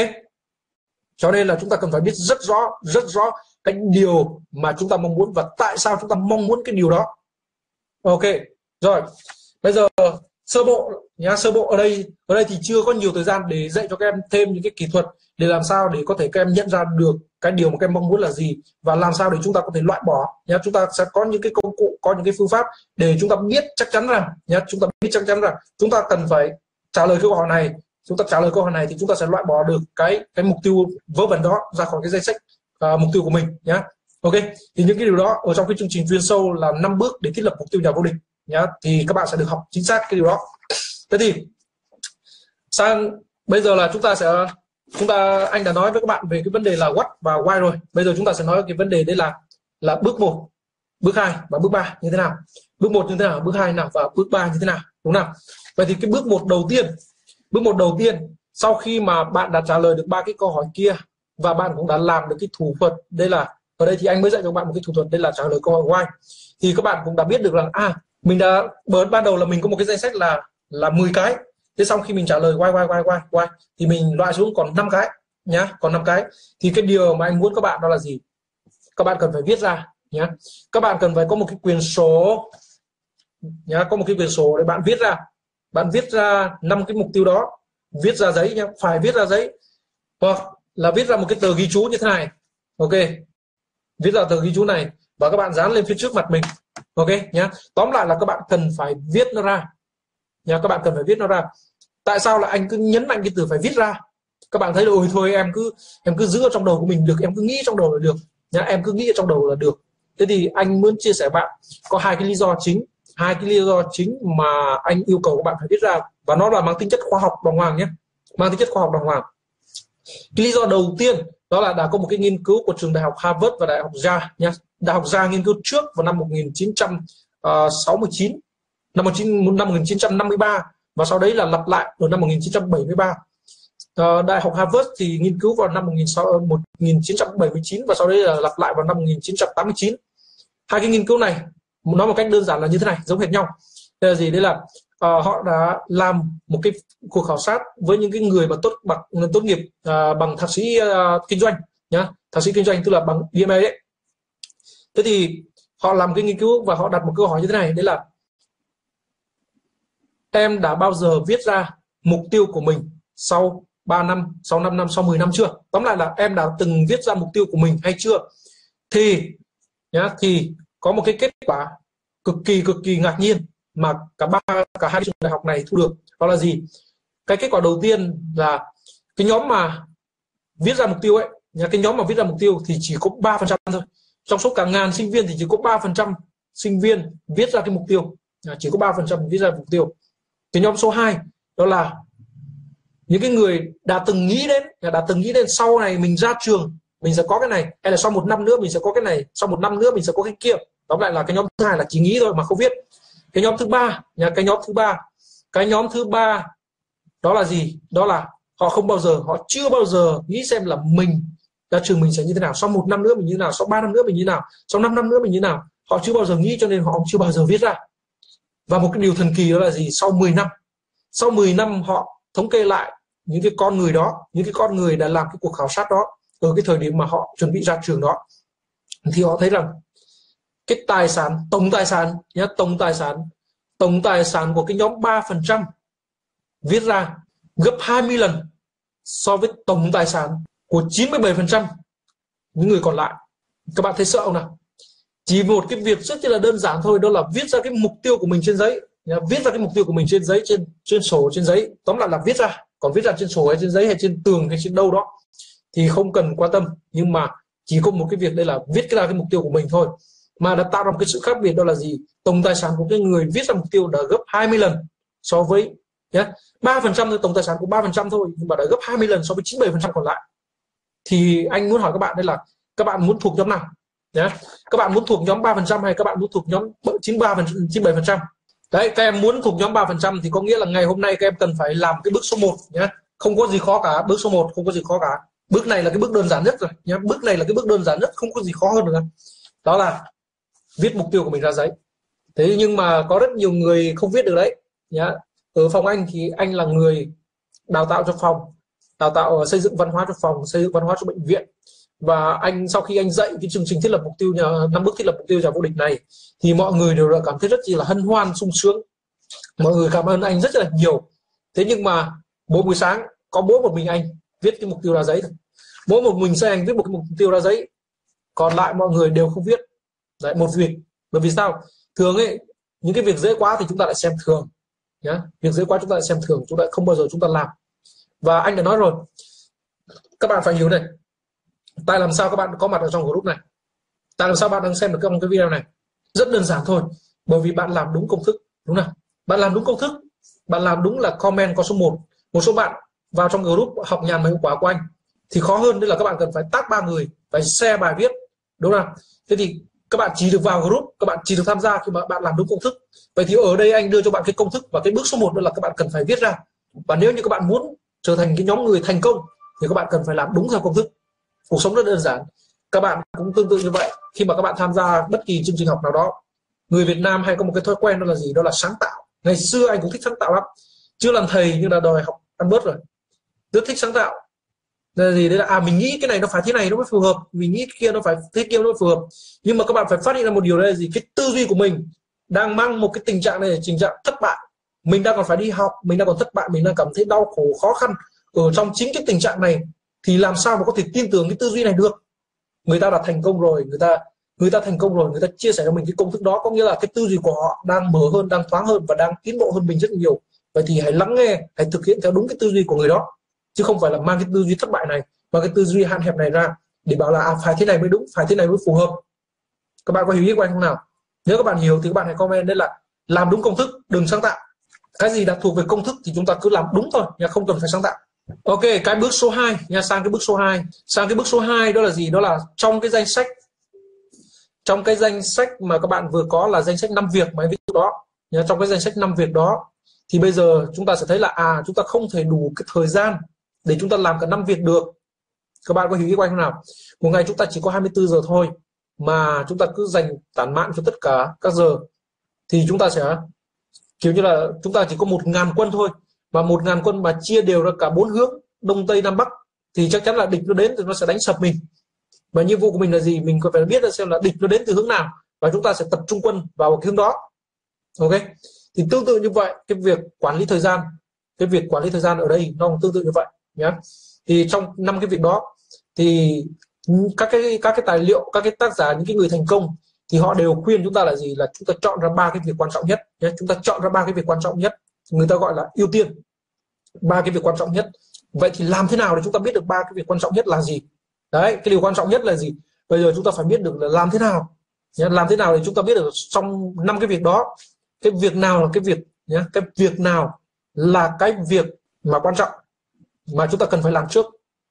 cho nên là chúng ta cần phải biết rất rõ rất rõ cái điều mà chúng ta mong muốn và tại sao chúng ta mong muốn cái điều đó ok rồi bây giờ sơ bộ nhá sơ bộ ở đây ở đây thì chưa có nhiều thời gian để dạy cho các em thêm những cái kỹ thuật để làm sao để có thể các em nhận ra được cái điều mà các em mong muốn là gì và làm sao để chúng ta có thể loại bỏ. Nhá chúng ta sẽ có những cái công cụ có những cái phương pháp để chúng ta biết chắc chắn rằng nhá chúng ta biết chắc chắn rằng chúng ta cần phải trả lời câu hỏi này. Chúng ta trả lời câu hỏi này thì chúng ta sẽ loại bỏ được cái cái mục tiêu vớ vẩn đó ra khỏi cái danh sách uh, mục tiêu của mình nhá. Ok thì những cái điều đó ở trong cái chương trình chuyên sâu là năm bước để thiết lập mục tiêu nhà vô địch nhá, thì các bạn sẽ được học chính xác cái điều đó. Thế thì, sang, bây giờ là chúng ta sẽ, chúng ta, anh đã nói với các bạn về cái vấn đề là what và why rồi. Bây giờ chúng ta sẽ nói cái vấn đề đây là là bước một, bước hai và bước ba như thế nào. Bước một như thế nào, bước hai nào và bước ba như thế nào, đúng không vậy thì cái bước một đầu tiên, bước một đầu tiên, sau khi mà bạn đã trả lời được ba cái câu hỏi kia và bạn cũng đã làm được cái thủ thuật đây là, ở đây thì anh mới dạy cho bạn một cái thủ thuật đây là trả lời câu hỏi why. Thì các bạn cũng đã biết được là à mình đã bởi ban đầu là mình có một cái danh sách là là 10 cái. Thế xong khi mình trả lời why why why why why thì mình loại xuống còn 5 cái nhá, còn 5 cái. Thì cái điều mà anh muốn các bạn đó là gì? Các bạn cần phải viết ra nhá. Các bạn cần phải có một cái quyền số nhá, có một cái quyền số để bạn viết ra. Bạn viết ra năm cái mục tiêu đó, viết ra giấy nhá, phải viết ra giấy. Hoặc là viết ra một cái tờ ghi chú như thế này. Ok. Viết ra tờ ghi chú này và các bạn dán lên phía trước mặt mình ok nhá. Tóm lại là các bạn cần phải viết nó ra. Nhá, các bạn cần phải viết nó ra. Tại sao là anh cứ nhấn mạnh cái từ phải viết ra? Các bạn thấy là, ôi, thôi em cứ em cứ giữ ở trong đầu của mình được, em cứ nghĩ trong đầu là được. Nhá, em cứ nghĩ ở trong đầu là được. Thế thì anh muốn chia sẻ bạn có hai cái lý do chính, hai cái lý do chính mà anh yêu cầu các bạn phải viết ra. Và nó là mang tính chất khoa học đàng hoàng nhé. Mang tính chất khoa học đàng hoàng. Cái lý do đầu tiên đó là đã có một cái nghiên cứu của trường đại học Harvard và đại học Yale nhé đại học Gia nghiên cứu trước vào năm 1969 năm 1953 và sau đấy là lặp lại ở năm 1973 ờ, Đại học Harvard thì nghiên cứu vào năm 1979 và sau đấy là lặp lại vào năm 1989 hai cái nghiên cứu này nói một cách đơn giản là như thế này giống hệt nhau. Đây là gì? Đây là uh, họ đã làm một cái cuộc khảo sát với những cái người mà tốt bằng tốt nghiệp uh, bằng thạc sĩ uh, kinh doanh nhá. Thạc sĩ kinh doanh tức là bằng BMA đấy thế thì họ làm cái nghiên cứu và họ đặt một câu hỏi như thế này đấy là em đã bao giờ viết ra mục tiêu của mình sau 3 năm, sau 5 năm, sau 10 năm chưa? Tóm lại là em đã từng viết ra mục tiêu của mình hay chưa? Thì nhá, thì có một cái kết quả cực kỳ cực kỳ ngạc nhiên mà cả ba cả hai trường đại học này thu được đó là gì? Cái kết quả đầu tiên là cái nhóm mà viết ra mục tiêu ấy, nhà cái nhóm mà viết ra mục tiêu thì chỉ có 3% thôi. Trong số cả ngàn sinh viên thì chỉ có 3% sinh viên viết ra cái mục tiêu, à, chỉ có 3% viết ra mục tiêu. Cái nhóm số 2 đó là những cái người đã từng nghĩ đến đã từng nghĩ đến sau này mình ra trường mình sẽ có cái này hay là sau một năm nữa mình sẽ có cái này sau một năm nữa mình sẽ có cái kia. Tóm lại là cái nhóm thứ hai là chỉ nghĩ thôi mà không viết. Cái nhóm thứ ba nhà cái nhóm thứ ba cái nhóm thứ ba đó là gì? Đó là họ không bao giờ họ chưa bao giờ nghĩ xem là mình ra trường mình sẽ như thế nào? Sau một năm nữa mình như thế nào? Sau ba năm nữa mình như thế nào? Sau năm năm nữa mình như thế nào? Họ chưa bao giờ nghĩ cho nên họ chưa bao giờ viết ra. Và một cái điều thần kỳ đó là gì? Sau 10 năm, sau 10 năm họ thống kê lại những cái con người đó, những cái con người đã làm cái cuộc khảo sát đó ở cái thời điểm mà họ chuẩn bị ra trường đó, thì họ thấy rằng cái tài sản, tổng tài sản nhé tổng tài sản, tổng tài sản của cái nhóm 3% viết ra gấp 20 lần so với tổng tài sản của 97% những người còn lại. Các bạn thấy sợ không nào? Chỉ một cái việc rất là đơn giản thôi, đó là viết ra cái mục tiêu của mình trên giấy. Viết ra cái mục tiêu của mình trên giấy, trên trên sổ trên giấy. Tóm lại là viết ra. Còn viết ra trên sổ hay trên giấy hay trên tường hay trên đâu đó thì không cần quan tâm. Nhưng mà chỉ có một cái việc đây là viết ra cái mục tiêu của mình thôi. Mà đã tạo ra một cái sự khác biệt đó là gì? Tổng tài sản của cái người viết ra mục tiêu đã gấp 20 lần so với nhé ba phần trăm tổng tài sản của ba phần trăm thôi, nhưng mà đã gấp 20 lần so với 97 phần trăm còn lại thì anh muốn hỏi các bạn đây là các bạn muốn thuộc nhóm nào? Nhé các bạn muốn thuộc nhóm 3 phần trăm hay các bạn muốn thuộc nhóm 93 phần 97 phần trăm? Đấy, các em muốn thuộc nhóm 3 phần trăm thì có nghĩa là ngày hôm nay các em cần phải làm cái bước số 1 nhé không có gì khó cả, bước số 1 không có gì khó cả. Bước này là cái bước đơn giản nhất rồi nhé bước này là cái bước đơn giản nhất, không có gì khó hơn nữa. Đó là viết mục tiêu của mình ra giấy. Thế nhưng mà có rất nhiều người không viết được đấy, nhá. Ở phòng anh thì anh là người đào tạo cho phòng đào tạo ờ, xây dựng văn hóa cho phòng, xây dựng văn hóa cho bệnh viện. Và anh, sau khi anh dạy cái chương trình thiết lập mục tiêu năm bước thiết lập mục tiêu nhà vô địch này, thì mọi người đều là cảm thấy rất là hân hoan, sung sướng. Mọi người cảm ơn anh rất là nhiều. Thế nhưng mà mỗi buổi sáng có mỗi một mình anh viết cái mục tiêu ra giấy mỗi một mình sẽ anh viết một cái mục tiêu ra giấy. Còn lại mọi người đều không viết. Đấy, một việc. Bởi vì sao? Thường ấy, những cái việc dễ quá thì chúng ta lại xem thường, nhá. Việc dễ quá chúng ta lại xem thường, chúng ta không bao giờ chúng ta làm và anh đã nói rồi. Các bạn phải hiểu này. Tại làm sao các bạn có mặt ở trong group này? Tại làm sao bạn đang xem được trong cái video này? Rất đơn giản thôi. Bởi vì bạn làm đúng công thức. Đúng không bạn làm đúng công thức. Bạn làm đúng là comment có số 1 một số bạn vào trong group học nhàn mà hiệu quả của anh thì khó hơn. Nữa là các bạn cần phải tác ba người, phải share bài viết. Đúng không thế thì các bạn chỉ được vào group, các bạn chỉ được tham gia khi mà bạn làm đúng công thức. Vậy thì ở đây anh đưa cho bạn cái công thức và cái bước số 1 đó là các bạn cần phải viết ra. Và nếu như các bạn muốn trở thành cái nhóm người thành công, thì các bạn cần phải làm đúng theo công thức. Cuộc sống rất đơn giản. Các bạn cũng tương tự như vậy. Khi mà các bạn tham gia bất kỳ chương trình học nào đó, người Việt Nam hay có một cái thói quen đó là gì? Đó là sáng tạo. Ngày xưa anh cũng thích sáng tạo lắm. Chưa làm thầy nhưng là đòi học ăn bớt rồi. Rất thích sáng tạo. Là gì? Đấy là à mình nghĩ cái này nó phải thế này nó mới phù hợp. Mình nghĩ cái kia nó phải, thế kia nó mới phù hợp. Nhưng mà các bạn phải phát hiện ra một điều đây là gì? Cái tư duy của mình đang mang một cái tình trạng này tình trạng thất bại mình đang còn phải đi học mình đang còn thất bại mình đang cảm thấy đau khổ khó khăn. Ở trong chính cái tình trạng này thì làm sao mà có thể tin tưởng cái tư duy này được? Người ta đã thành công rồi người ta người ta thành công rồi người ta chia sẻ cho mình cái công thức đó có nghĩa là cái tư duy của họ đang mở hơn đang thoáng hơn và đang tiến bộ hơn mình rất nhiều. Vậy thì hãy lắng nghe hãy thực hiện theo đúng cái tư duy của người đó chứ không phải là mang cái tư duy thất bại này và cái tư duy hạn hẹp này ra để bảo là à, phải thế này mới đúng phải thế này mới phù hợp. Các bạn có hiểu ý của anh không nào? Nếu các bạn hiểu thì các bạn hãy comment đây là làm đúng công thức đừng sáng tạo cái gì đã thuộc về công thức thì chúng ta cứ làm đúng thôi nha không cần phải sáng tạo. Ok cái bước số 2 nha sang cái bước số 2 sang cái bước số 2 đó là gì? Đó là trong cái danh sách trong cái danh sách mà các bạn vừa có là danh sách năm việc mà ví dụ đó. Nha, trong cái danh sách năm việc đó thì bây giờ chúng ta sẽ thấy là à chúng ta không thể đủ cái thời gian để chúng ta làm cả năm việc được. Các bạn có hiểu ý của anh không nào? Một ngày chúng ta chỉ có 24 giờ thôi mà chúng ta cứ dành tản mạn cho tất cả các giờ thì chúng ta sẽ kiểu như là chúng ta chỉ có một ngàn quân thôi và một ngàn quân mà chia đều ra cả bốn hướng, đông, tây, nam, bắc, thì chắc chắn là địch nó đến thì nó sẽ đánh sập mình. Và nhiệm vụ của mình là gì? Mình phải biết là xem là địch nó đến từ hướng nào, và chúng ta sẽ tập trung quân vào cái hướng đó. Ok? Thì tương tự như vậy, cái việc quản lý thời gian, cái việc quản lý thời gian ở đây nó cũng tương tự như vậy nhé thì trong năm cái việc đó, thì các cái các cái tài liệu, các cái tác giả, những cái người thành công thì họ đều khuyên chúng ta là gì? Là chúng ta chọn ra ba cái việc quan trọng nhất, nhé. Chúng ta chọn ra ba cái việc quan trọng nhất, người ta gọi là ưu tiên. Ba cái việc quan trọng nhất. Vậy thì làm thế nào để chúng ta biết được ba cái việc quan trọng nhất là gì? Đấy, cái điều quan trọng nhất là gì? Bây giờ chúng ta phải biết được là làm thế nào, nhé? làm thế nào để chúng ta biết được trong năm cái việc đó, cái việc nào là cái việc, nhé, cái việc nào là cái việc mà quan trọng mà chúng ta cần phải làm trước,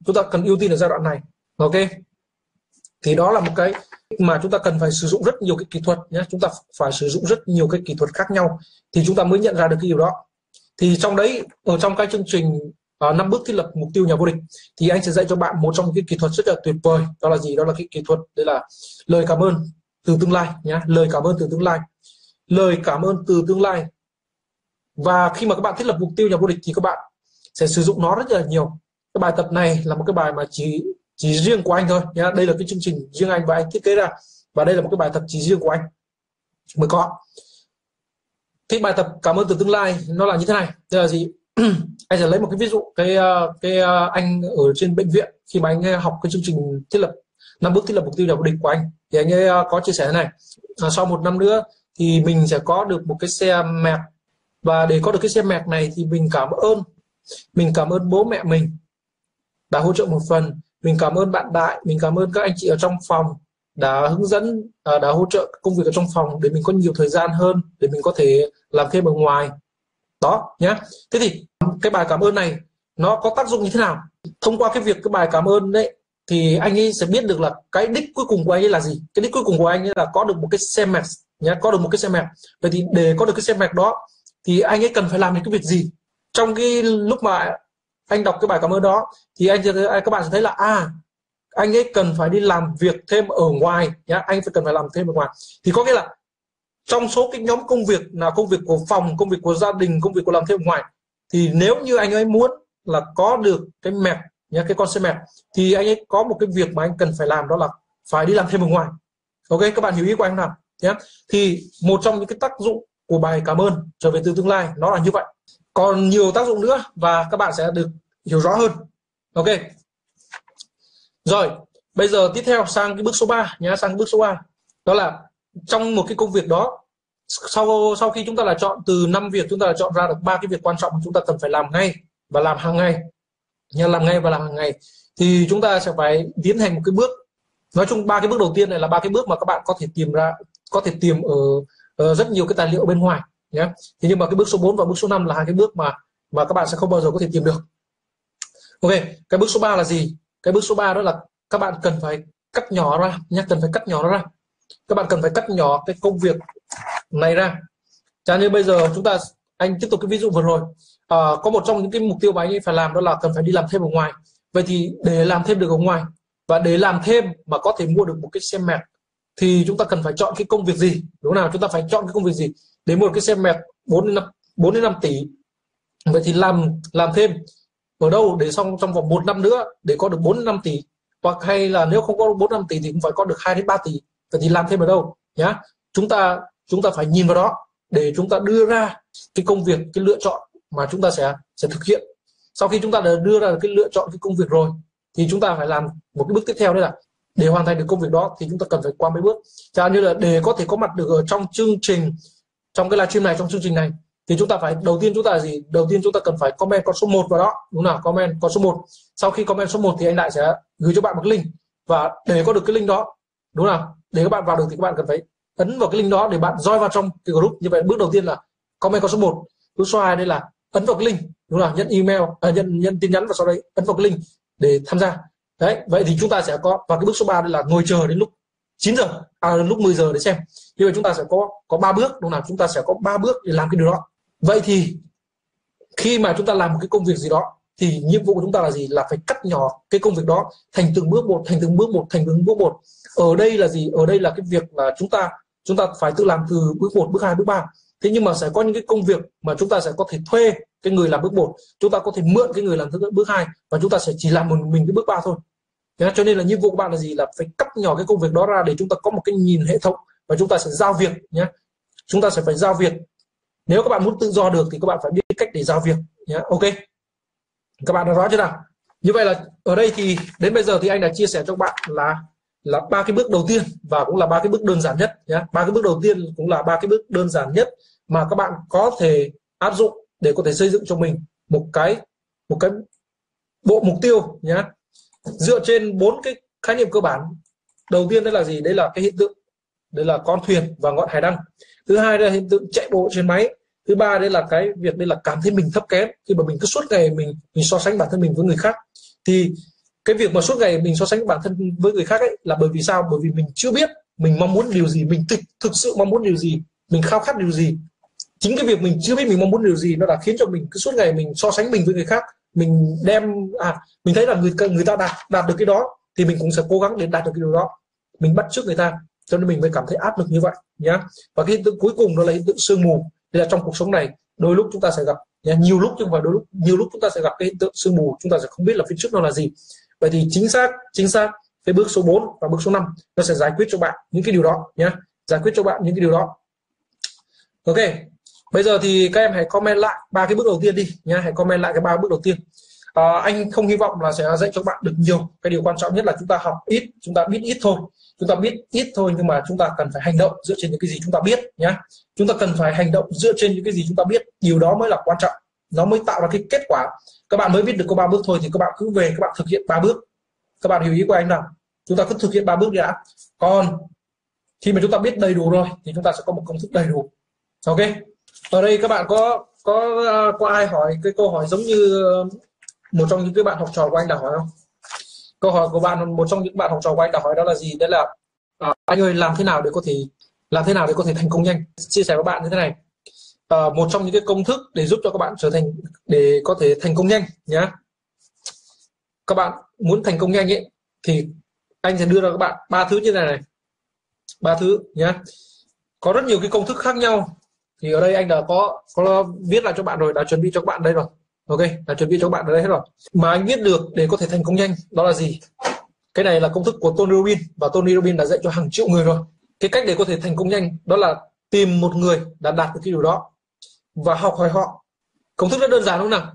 chúng ta cần ưu tiên ở giai đoạn này. Ok? Thì đó là một cái mà chúng ta cần phải sử dụng rất nhiều cái kỹ thuật nhé chúng ta phải sử dụng rất nhiều cái kỹ thuật khác nhau thì chúng ta mới nhận ra được cái điều đó. Thì trong đấy ở trong cái chương trình uh, năm bước thiết lập mục tiêu nhà vô địch thì anh sẽ dạy cho bạn một trong những cái kỹ thuật rất là tuyệt vời. Đó là gì? Đó là cái kỹ thuật đây là lời cảm ơn từ tương lai nhé lời cảm ơn từ tương lai. Lời cảm ơn từ tương lai. Và khi mà các bạn thiết lập mục tiêu nhà vô địch thì các bạn sẽ sử dụng nó rất là nhiều. Cái bài tập này là một cái bài mà chỉ chỉ riêng của anh thôi. Nhá đây là cái chương trình riêng anh và anh thiết kế ra. Và đây là một cái bài tập chỉ riêng của anh. Mới có. Cái bài tập cảm ơn từ tương lai nó là như thế này. Đây là gì? Anh sẽ lấy một cái ví dụ cái ờ, cái ờ, anh ở trên bệnh viện khi mà anh ờ, học cái chương trình thiết lập năm bước thiết lập mục tiêu nhà địch của anh. Thì anh ấy có chia sẻ thế này. À, sau một năm nữa thì mình sẽ có được một cái xe mẹt. Và để có được cái xe mẹt này thì mình cảm ơn mình cảm ơn bố mẹ mình đã hỗ trợ một phần mình cảm ơn bạn đại mình cảm ơn các anh chị ở trong phòng đã hướng dẫn à, đã hỗ trợ công việc ở trong phòng để mình có nhiều thời gian hơn, để mình có thể làm thêm ở ngoài. Đó nhé thế thì cái bài cảm ơn này nó có tác dụng như thế nào? Thông qua cái việc cái bài cảm ơn đấy thì anh ấy sẽ biết được là cái đích cuối cùng của anh ấy là gì. Cái đích cuối cùng của anh ấy là có được một cái xe mẹt nhé có được một cái xe mẹt. Vậy thì để có được cái xe mẹt đó thì anh ấy cần phải làm những cái việc gì? Trong cái lúc mà anh đọc cái bài cảm ơn đó, thì anh à, các bạn sẽ thấy là à anh ấy cần phải đi làm việc thêm ở ngoài nhá, anh phải cần phải làm thêm ở ngoài. Thì có nghĩa là trong số cái nhóm công việc là công việc của phòng, công việc của gia đình, công việc của làm thêm ở ngoài, thì nếu như anh ấy muốn là có được cái mẹp nhá, cái con xe mẹp thì anh ấy có một cái việc mà anh cần phải làm đó là phải đi làm thêm ở ngoài. Ok, các bạn hiểu ý của anh nào nhé thì một trong những cái tác dụng của bài cảm ơn trở về từ tương lai nó là như vậy còn nhiều tác dụng nữa và các bạn sẽ được hiểu rõ hơn. Ok. Rồi bây giờ tiếp theo sang cái bước số 3 nhé sang bước số 3 đó là trong một cái công việc đó sau sau khi chúng ta là chọn từ năm việc chúng ta là chọn ra được ba cái việc quan trọng mà chúng ta cần phải làm ngay và làm hàng ngày. Nha làm ngay và làm hàng ngày thì chúng ta sẽ phải tiến hành một cái bước. Nói chung ba cái bước đầu tiên này là ba cái bước mà các bạn có thể tìm ra có thể tìm ở, ở rất nhiều cái tài liệu bên ngoài nhé thế nhưng mà cái bước số 4 và bước số 5 là hai cái bước mà mà các bạn sẽ không bao giờ có thể tìm được. Ok cái bước số 3 là gì? Cái bước số 3 đó là các bạn cần phải cắt nhỏ ra nhé cần phải cắt nhỏ ra. Các bạn cần phải cắt nhỏ cái công việc này ra. Chẳng như bây giờ chúng ta anh tiếp tục cái ví dụ vừa rồi. À, có một trong những cái mục tiêu mà anh ấy phải làm đó là cần phải đi làm thêm ở ngoài. Vậy thì để làm thêm được ở ngoài và để làm thêm mà có thể mua được một cái xe mẹt thì chúng ta cần phải chọn cái công việc gì? Đúng nào chúng ta phải chọn cái công việc gì? Đến một cái xe mẹt 4 đến 5 4 đến 5 tỷ. Vậy thì làm làm thêm. Ở đâu để xong, trong vòng một năm nữa để có được 4 đến 5 tỷ? Hoặc hay là nếu không có 4 5 tỷ thì cũng phải có được 2 đến 3 tỷ. Vậy thì làm thêm ở đâu, nhá? Chúng ta chúng ta phải nhìn vào đó để chúng ta đưa ra cái công việc, cái lựa chọn mà chúng ta sẽ sẽ thực hiện. Sau khi chúng ta đã đưa ra cái lựa chọn, cái công việc rồi, thì chúng ta phải làm một cái bước tiếp theo đấy là để hoàn thành được công việc đó thì chúng ta cần phải qua mấy bước. Chẳng như là để có thể có mặt được ở trong chương trình trong cái livestream này trong chương trình này thì chúng ta phải đầu tiên chúng ta là gì? Đầu tiên chúng ta cần phải comment con số 1 vào đó. Đúng nào? Comment con số 1 sau khi comment số 1 thì anh đại sẽ gửi cho bạn một cái link. Và để có được cái link đó đúng nào? Để các bạn vào được thì các bạn cần phải ấn vào cái link đó để bạn join vào trong cái group. Như vậy bước đầu tiên là comment con số 1 bước số 2 đây là ấn vào cái link đúng là nhận email à, nhận nhận tin nhắn và sau đấy ấn vào cái link để tham gia. Đấy vậy thì chúng ta sẽ có và cái bước số 3 đây là ngồi chờ đến lúc 9 giờ à, lúc 10 giờ để xem. Như vậy chúng ta sẽ có có ba bước đúng nào chúng ta sẽ có ba bước để làm cái điều đó. Vậy thì khi mà chúng ta làm một cái công việc gì đó thì nhiệm vụ của chúng ta là gì? Là phải cắt nhỏ cái công việc đó thành từng bước một thành từng bước một thành từng bước một. Ở đây là gì? Ở đây là cái việc là chúng ta chúng ta phải tự làm từ bước một bước hai bước ba. Thế nhưng mà sẽ có những cái công việc mà chúng ta sẽ có thể thuê cái người làm bước một. Chúng ta có thể mượn cái người làm bước hai và chúng ta sẽ chỉ làm một mình cái bước ba thôi cho nên là nhiệm vụ của bạn là gì? Là phải cắt nhỏ cái công việc đó ra để chúng ta có một cái nhìn hệ thống và chúng ta sẽ giao việc nhé chúng ta sẽ phải giao việc. Nếu các bạn muốn tự do được thì các bạn phải biết cách để giao việc nhé ok. Các bạn đã rõ chưa nào? Như vậy là ở đây thì đến bây giờ thì anh đã chia sẻ cho các bạn là là ba cái bước đầu tiên và cũng là ba cái bước đơn giản nhất nhé ba cái bước đầu tiên cũng là ba cái bước đơn giản nhất mà các bạn có thể áp dụng để có thể xây dựng cho mình một cái một cái bộ mục tiêu nhé dựa trên bốn cái khái niệm cơ bản, đầu tiên đây là gì? Đây là cái hiện tượng đây là con thuyền và ngọn hải đăng. Thứ hai là hiện tượng chạy bộ trên máy. Thứ ba đây là cái việc đây là cảm thấy mình thấp kém. Khi mà mình cứ suốt ngày mình mình so sánh bản thân mình với người khác. Thì cái việc mà suốt ngày mình so sánh bản thân với người khác ấy là bởi vì sao? Bởi vì mình chưa biết mình mong muốn điều gì, mình thực thực sự mong muốn điều gì, mình khao khát điều gì. Chính cái việc mình chưa biết mình mong muốn điều gì nó đã khiến cho mình cứ suốt ngày mình so sánh mình với người khác mình đem à mình thấy là người người ta đạt đạt được cái đó thì mình cũng sẽ cố gắng để đạt được cái điều đó. Mình bắt trước người ta cho nên mình mới cảm thấy áp lực như vậy nhá. Và cái hiện tượng cuối cùng đó là hiện tượng sương mù. Thì là trong cuộc sống này đôi lúc chúng ta sẽ gặp nhá, nhiều lúc nhưng mà đôi lúc nhiều lúc chúng ta sẽ gặp cái hiện tượng sương mù chúng ta sẽ không biết là phía trước nó là gì. Vậy thì chính xác chính xác cái bước số 4 và bước số 5 nó sẽ giải quyết cho bạn những cái điều đó nhé giải quyết cho bạn những cái điều đó. Ok bây giờ thì các em hãy comment lại ba cái bước đầu tiên đi nhé hãy comment lại cái ba bước đầu tiên. À, anh không hy vọng là sẽ dạy cho bạn được nhiều. Cái điều quan trọng nhất là chúng ta học ít chúng ta biết ít thôi. Chúng ta biết ít thôi nhưng mà chúng ta cần phải hành động dựa trên những cái gì chúng ta biết nhé chúng ta cần phải hành động dựa trên những cái gì chúng ta biết. Điều đó mới là quan trọng. Nó mới tạo ra cái kết quả. Các bạn mới biết được có ba bước thôi thì các bạn cứ về các bạn thực hiện ba bước. Các bạn hiểu ý của anh nào? Chúng ta cứ thực hiện ba bước đã. Còn khi mà chúng ta biết đầy đủ rồi thì chúng ta sẽ có một công thức đầy đủ. Ok? Ở đây các bạn có có à, có ai hỏi cái câu hỏi giống như um, một trong những cái bạn học trò của anh đã hỏi không? Câu hỏi của bạn một trong những bạn học trò của anh đã hỏi đó là gì? Đấy là à, anh ơi làm thế nào để có thể làm thế nào để có thể thành công nhanh? Chia sẻ với bạn như thế này. À, một trong những cái công thức để giúp cho các bạn trở thành để có thể thành công nhanh nhé các bạn muốn thành công nhanh ấy thì anh sẽ đưa ra các bạn ba thứ như này này. Ba thứ nhé có rất nhiều cái công thức khác nhau thì ở đây anh đã có có viết lại cho bạn rồi, đã chuẩn bị cho các bạn đây rồi. Ok, đã chuẩn bị cho các bạn ở đây hết rồi. Mà anh biết được để có thể thành công nhanh, đó là gì? Cái này là công thức của Tony Robbins và Tony Robbins đã dạy cho hàng triệu người rồi. Cái cách để có thể thành công nhanh, đó là tìm một người đã đạt được cái điều đó và học hỏi họ. Công thức rất đơn giản đúng không nào?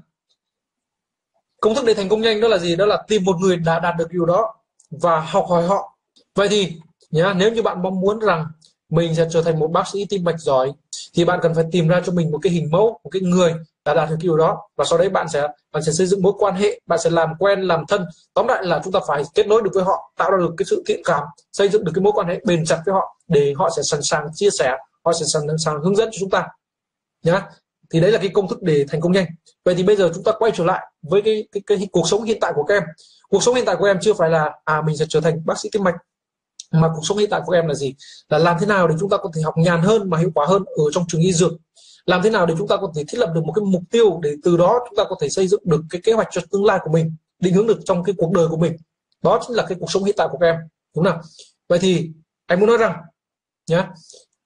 Công thức để thành công nhanh đó là gì? Đó là tìm một người đã đạt được điều đó và học hỏi họ. Vậy thì nhá, nếu như bạn mong muốn rằng mình sẽ trở thành một bác sĩ tim mạch giỏi. Thì bạn cần phải tìm ra cho mình một cái hình mẫu một cái người đã đạt được điều đó. Và sau đấy bạn sẽ bạn sẽ xây dựng mối quan hệ bạn sẽ làm quen làm thân. Tóm lại là chúng ta phải kết nối được với họ tạo ra được cái sự thiện cảm xây dựng được cái mối quan hệ bền chặt với họ để họ sẽ sẵn sàng chia sẻ họ sẽ sẵn sàng hướng dẫn cho chúng ta. Nhá. Thì đấy là cái công thức để thành công nhanh. Vậy thì bây giờ chúng ta quay trở lại với cái, cái, cái, cái cuộc sống hiện tại của các em. Cuộc sống hiện tại của em chưa phải là à mình sẽ trở thành bác sĩ tim mạch mà cuộc sống hiện tại của em là gì? Là làm thế nào để chúng ta có thể học nhàn hơn mà hiệu quả hơn ở trong trường y dược? Làm thế nào để chúng ta có thể thiết lập được một cái mục tiêu để từ đó chúng ta có thể xây dựng được cái kế hoạch cho tương lai của mình, định hướng được trong cái cuộc đời của mình? Đó chính là cái cuộc sống hiện tại của các em, đúng không vậy thì anh muốn nói rằng nhé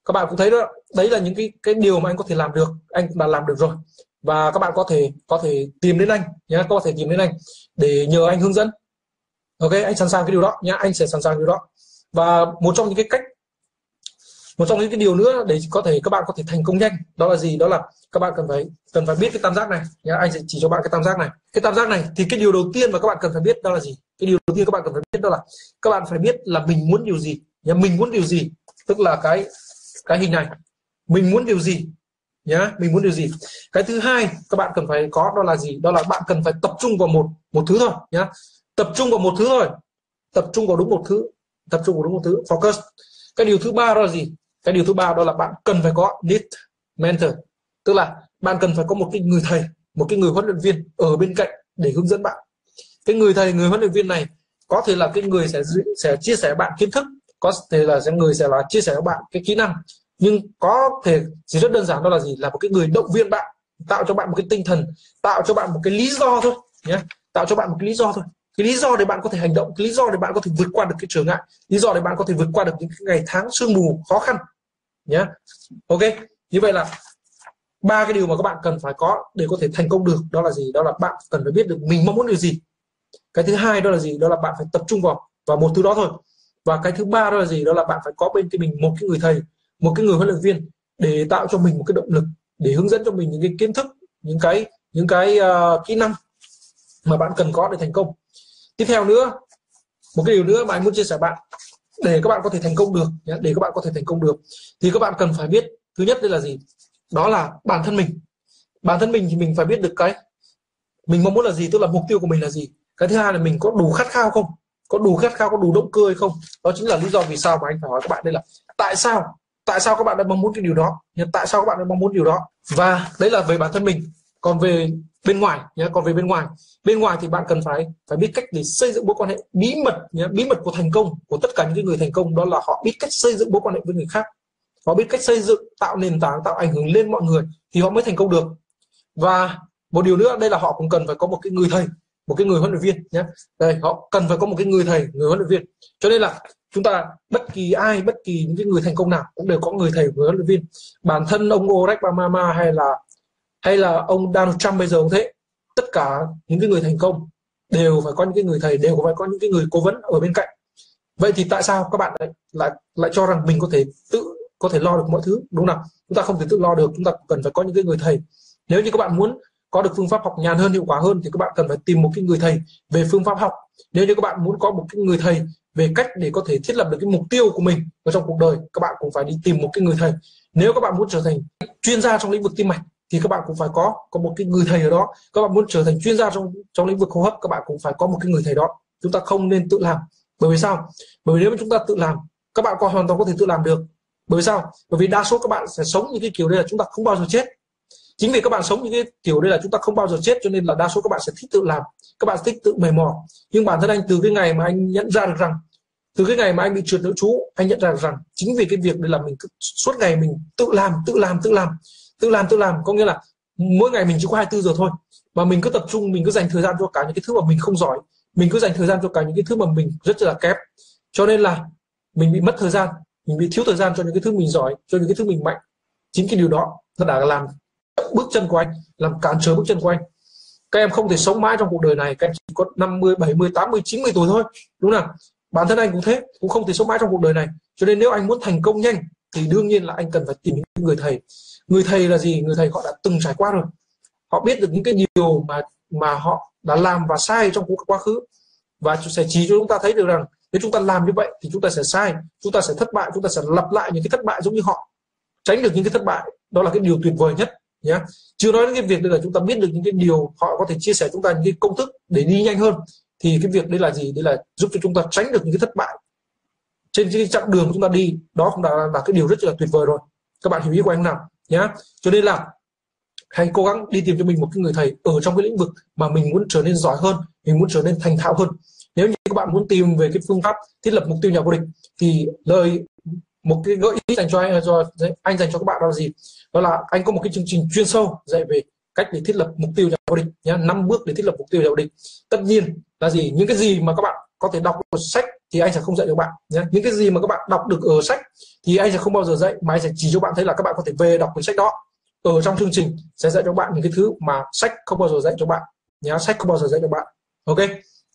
các bạn cũng thấy đó, đấy là những cái cái điều mà anh có thể làm được, anh đã làm được rồi. Và các bạn có thể có thể tìm đến anh nhé có thể tìm đến anh để nhờ anh hướng dẫn. Ok, anh sẵn sàng cái điều đó, nhá, anh sẽ sẵn sàng điều đó và một trong những cái cách, một trong những cái điều nữa để có thể các bạn có thể thành công nhanh, đó là gì? Đó là các bạn cần phải cần phải biết cái tam giác này. Nhá, anh sẽ chỉ cho bạn cái tam giác này. Cái tam giác này thì cái điều đầu tiên mà các bạn cần phải biết đó là gì? Cái điều đầu tiên các bạn cần phải biết đó là các bạn phải biết là mình muốn điều gì. Nhá, mình muốn điều gì? Tức là cái cái hình này mình muốn điều gì? Nhá, mình muốn điều gì? Cái thứ hai các bạn cần phải có đó là gì? Đó là bạn cần phải tập trung vào một một thứ thôi. Nhá, tập trung vào một thứ thôi. Tập trung vào đúng một thứ tập trung vào đúng một thứ. Focus. Cái điều thứ ba đó là gì? Cái điều thứ ba đó là bạn cần phải có need mentor. Tức là bạn cần phải có một cái người thầy, một cái người huấn luyện viên ở bên cạnh để hướng dẫn bạn. Cái người thầy, người huấn luyện viên này có thể là cái người sẽ sẽ chia sẻ bạn kiến thức, có thể là sẽ người sẽ là chia sẻ với bạn cái kỹ năng. Nhưng có thể chỉ rất đơn giản đó là gì? Là một cái người động viên bạn, tạo cho bạn một cái tinh thần, tạo cho bạn một cái lý do thôi, nhé. Tạo cho bạn một cái lý do thôi cái lý do để bạn có thể hành động cái lý do để bạn có thể vượt qua được cái trở ngại lý do để bạn có thể vượt qua được những cái ngày tháng sương mù khó khăn nhé ok như vậy là ba cái điều mà các bạn cần phải có để có thể thành công được đó là gì? Đó là bạn cần phải biết được mình mong muốn điều gì. Cái thứ hai đó là gì? Đó là bạn phải tập trung vào vào một thứ đó thôi. Và cái thứ ba đó là gì? Đó là bạn phải có bên cái mình một cái người thầy một cái người huấn luyện viên để tạo cho mình một cái động lực để hướng dẫn cho mình những cái kiến thức những cái những cái uh, kỹ năng mà bạn cần có để thành công tiếp theo nữa, một cái điều nữa mà anh muốn chia sẻ bạn, để các bạn có thể thành công được để các bạn có thể thành công được, thì các bạn cần phải biết, thứ nhất đây là gì? Đó là bản thân mình. Bản thân mình thì mình phải biết được cái, mình mong muốn là gì, tức là mục tiêu của mình là gì. Cái thứ hai là mình có đủ khát khao không? Có đủ khát khao, có đủ động cơ hay không? Đó chính là lý do vì sao mà anh phải hỏi các bạn đây là, tại sao tại sao các bạn đã mong muốn cái điều đó tại sao các bạn lại mong muốn điều đó? Và đấy là về bản thân mình. Còn về bên ngoài nhé còn về bên ngoài. Bên ngoài thì bạn cần phải phải biết cách để xây dựng mối quan hệ bí mật nhé bí mật của thành công, của tất cả những người thành công, đó là họ biết cách xây dựng mối quan hệ với người khác. Họ biết cách xây dựng, tạo nền tảng, tạo ảnh hưởng lên mọi người thì họ mới thành công được. Và một điều nữa, đây là họ cũng cần phải có một cái người thầy, một cái người huấn luyện viên nhé đây, họ cần phải có một cái người thầy, người huấn luyện viên. Cho nên là chúng ta, bất kỳ ai, bất kỳ những cái người thành công nào cũng đều có người thầy, người huấn luyện viên. Bản thân ông Obama hay là hay là ông Donald Trump bây giờ cũng thế, tất cả những cái người thành công đều phải có những cái người thầy, đều phải có những cái người cố vấn ở bên cạnh. Vậy thì tại sao các bạn lại lại lại cho rằng mình có thể tự, có thể lo được mọi thứ? Đúng không chúng ta không thể tự lo được, chúng ta cần phải có những cái người thầy. Nếu như các bạn muốn có được phương pháp học nhàn hơn, hiệu quả hơn thì các bạn cần phải tìm một cái người thầy về phương pháp học. Nếu như các bạn muốn có một cái người thầy về cách để có thể thiết lập được cái mục tiêu của mình ở trong cuộc đời, các bạn cũng phải đi tìm một cái người thầy. Nếu các bạn muốn trở thành chuyên gia trong lĩnh vực tim mạch thì các bạn cũng phải có có một cái người thầy ở đó. Các bạn muốn trở thành chuyên gia trong trong lĩnh vực hô hấp, các bạn cũng phải có một cái người thầy đó. Chúng ta không nên tự làm. Bởi vì sao? Bởi vì nếu mà chúng ta tự làm, các bạn có hoàn toàn có thể tự làm được. Bởi vì sao? Bởi vì đa số các bạn sẽ sống như cái kiểu đây là chúng ta không bao giờ chết. Chính vì các bạn sống như cái kiểu đây là chúng ta không bao giờ chết, cho nên là đa số các bạn sẽ thích tự làm. Các bạn thích tự mày mò. Nhưng bản thân anh, từ cái ngày mà anh nhận ra được rằng, từ cái ngày mà anh bị trượt nữ chú, anh nhận ra được rằng chính vì cái việc đây là mình cứ suốt ngày mình tự làm tự làm tự làm tự làm tự làm. Có nghĩa là mỗi ngày mình chỉ có 24 giờ thôi. Mà mình cứ tập trung mình cứ dành thời gian cho cả những cái thứ mà mình không giỏi. Mình cứ dành thời gian cho cả những cái thứ mà mình rất là kém. Cho nên là mình bị mất thời gian mình bị thiếu thời gian cho những cái thứ mình giỏi cho những cái thứ mình mạnh. Chính cái điều đó nó đã làm bước chân của anh làm cản trở bước chân của anh. Các em không thể sống mãi trong cuộc đời này. Các em chỉ có 50, 70, 80, 90 tuổi thôi. Đúng không bản thân anh cũng thế cũng không thể sống mãi trong cuộc đời này. Cho nên nếu anh muốn thành công nhanh thì đương nhiên là anh cần phải tìm những người thầy người thầy là gì? Người thầy họ đã từng trải qua rồi. Họ biết được những cái điều mà mà họ đã làm và sai trong quá khứ. Và sẽ chỉ cho chúng ta thấy được rằng nếu chúng ta làm như vậy thì chúng ta sẽ sai, chúng ta sẽ thất bại, chúng ta sẽ lặp lại những cái thất bại giống như họ. Tránh được những cái thất bại, đó là cái điều tuyệt vời nhất nhé chưa nói đến cái việc là chúng ta biết được những cái điều họ có thể chia sẻ chúng ta những cái công thức để đi nhanh hơn, thì cái việc đây là gì? Đây là giúp cho chúng ta tránh được những cái thất bại trên cái chặng đường chúng ta đi. Đó cũng đã là cái điều rất là tuyệt vời rồi. Các bạn hiểu ý của anh nào? Nhá. Cho nên là hãy cố gắng đi tìm cho mình một cái người thầy ở trong cái lĩnh vực mà mình muốn trở nên giỏi hơn, mình muốn trở nên thành thạo hơn. Nếu như các bạn muốn tìm về cái phương pháp thiết lập mục tiêu nhà vô địch, thì lời, một cái gợi ý dành cho anh cho anh dành cho các bạn đó là gì? Đó là anh có một cái chương trình chuyên sâu dạy về cách để thiết lập mục tiêu nhà vô địch nhé năm bước để thiết lập mục tiêu nhà vô địch. Tất nhiên là gì? Những cái gì mà các bạn có thể đọc ở sách thì anh sẽ không dạy được bạn nhé. Những cái gì mà các bạn đọc được ở sách thì anh sẽ không bao giờ dạy mà anh sẽ chỉ cho bạn thấy là các bạn có thể về đọc cuốn sách đó. Ở trong chương trình sẽ dạy cho bạn những cái thứ mà sách không bao giờ dạy cho bạn nhé. Sách không bao giờ dạy cho bạn. Ok?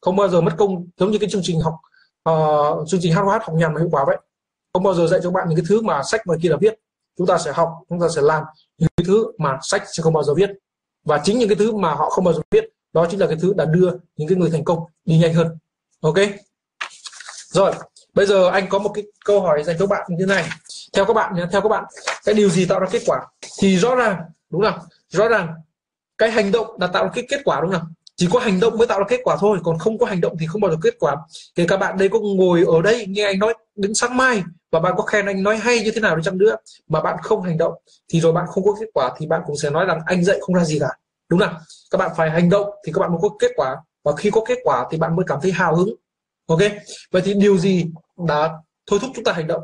Không bao giờ mất công giống như cái chương trình học uh, chương trình HOH học nhàn mà hiệu quả vậy. Không bao giờ dạy cho bạn những cái thứ mà sách ngoài kia là viết. Chúng ta sẽ học chúng ta sẽ làm những cái thứ mà sách sẽ không bao giờ viết. Và chính những cái thứ mà họ không bao giờ viết đó chính là cái thứ đã đưa những cái người thành công đi nhanh hơn. Ok? Rồi, bây giờ anh có một cái câu hỏi dành cho bạn như thế này. Theo các bạn nhé, theo các bạn, cái điều gì tạo ra kết quả? Thì rõ ràng, đúng không? Rõ ràng, cái hành động đã tạo ra cái kết quả đúng không? Chỉ có hành động mới tạo ra kết quả thôi, còn không có hành động thì không bao giờ kết quả. Kể cả bạn đây có ngồi ở đây, nghe anh nói đến sáng mai, và bạn có khen anh nói hay như thế nào đi chăng nữa, mà bạn không hành động, thì rồi bạn không có kết quả, thì bạn cũng sẽ nói rằng anh dạy không ra gì cả đúng không các bạn phải hành động thì các bạn mới có kết quả. Và khi có kết quả thì bạn mới cảm thấy hào hứng. Ok? Vậy thì điều gì đã thôi thúc chúng ta hành động?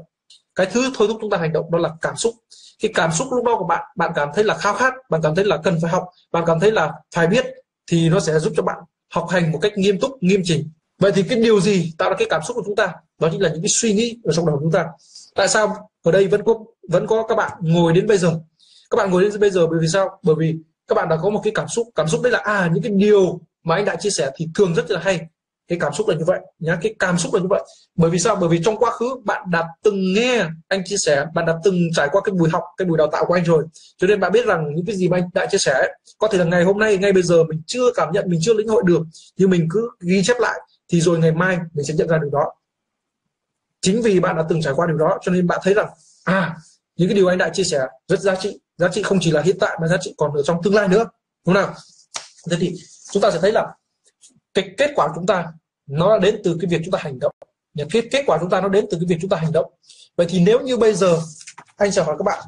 Cái thứ thôi thúc chúng ta hành động đó là cảm xúc. Cái cảm xúc lúc đó của bạn bạn cảm thấy là khao khát, bạn cảm thấy là cần phải học, bạn cảm thấy là phải biết thì nó sẽ giúp cho bạn học hành một cách nghiêm túc, nghiêm chỉnh. Vậy thì cái điều gì tạo ra cái cảm xúc của chúng ta? Đó chính là những cái suy nghĩ ở trong đầu chúng ta. Tại sao? Ở đây vẫn có vẫn có các bạn ngồi đến bây giờ. Các bạn ngồi đến bây giờ bởi vì sao? Bởi vì các bạn đã có một cái cảm xúc cảm xúc đấy là à những cái điều mà anh đã chia sẻ thì thường rất là hay. Cái cảm xúc là như vậy, nhá, cái cảm xúc là như vậy. Bởi vì sao? Bởi vì trong quá khứ bạn đã từng nghe anh chia sẻ, bạn đã từng trải qua cái buổi học, cái buổi đào tạo của anh rồi. Cho nên bạn biết rằng những cái gì mà anh đã chia sẻ có thể là ngày hôm nay, ngay bây giờ mình chưa cảm nhận, mình chưa lĩnh hội được, nhưng mình cứ ghi chép lại, thì rồi ngày mai mình sẽ nhận ra được đó. Chính vì bạn đã từng trải qua điều đó, cho nên bạn thấy rằng à những cái điều anh đã chia sẻ rất giá trị giá trị không chỉ là hiện tại mà giá trị còn ở trong tương lai nữa. Đúng không nào? Thế thì chúng ta sẽ thấy là cái kết quả của chúng ta nó đến từ cái việc chúng ta hành động. Cái kết quả chúng ta nó đến từ cái việc chúng ta hành động. Vậy thì nếu như bây giờ, anh sẽ hỏi các bạn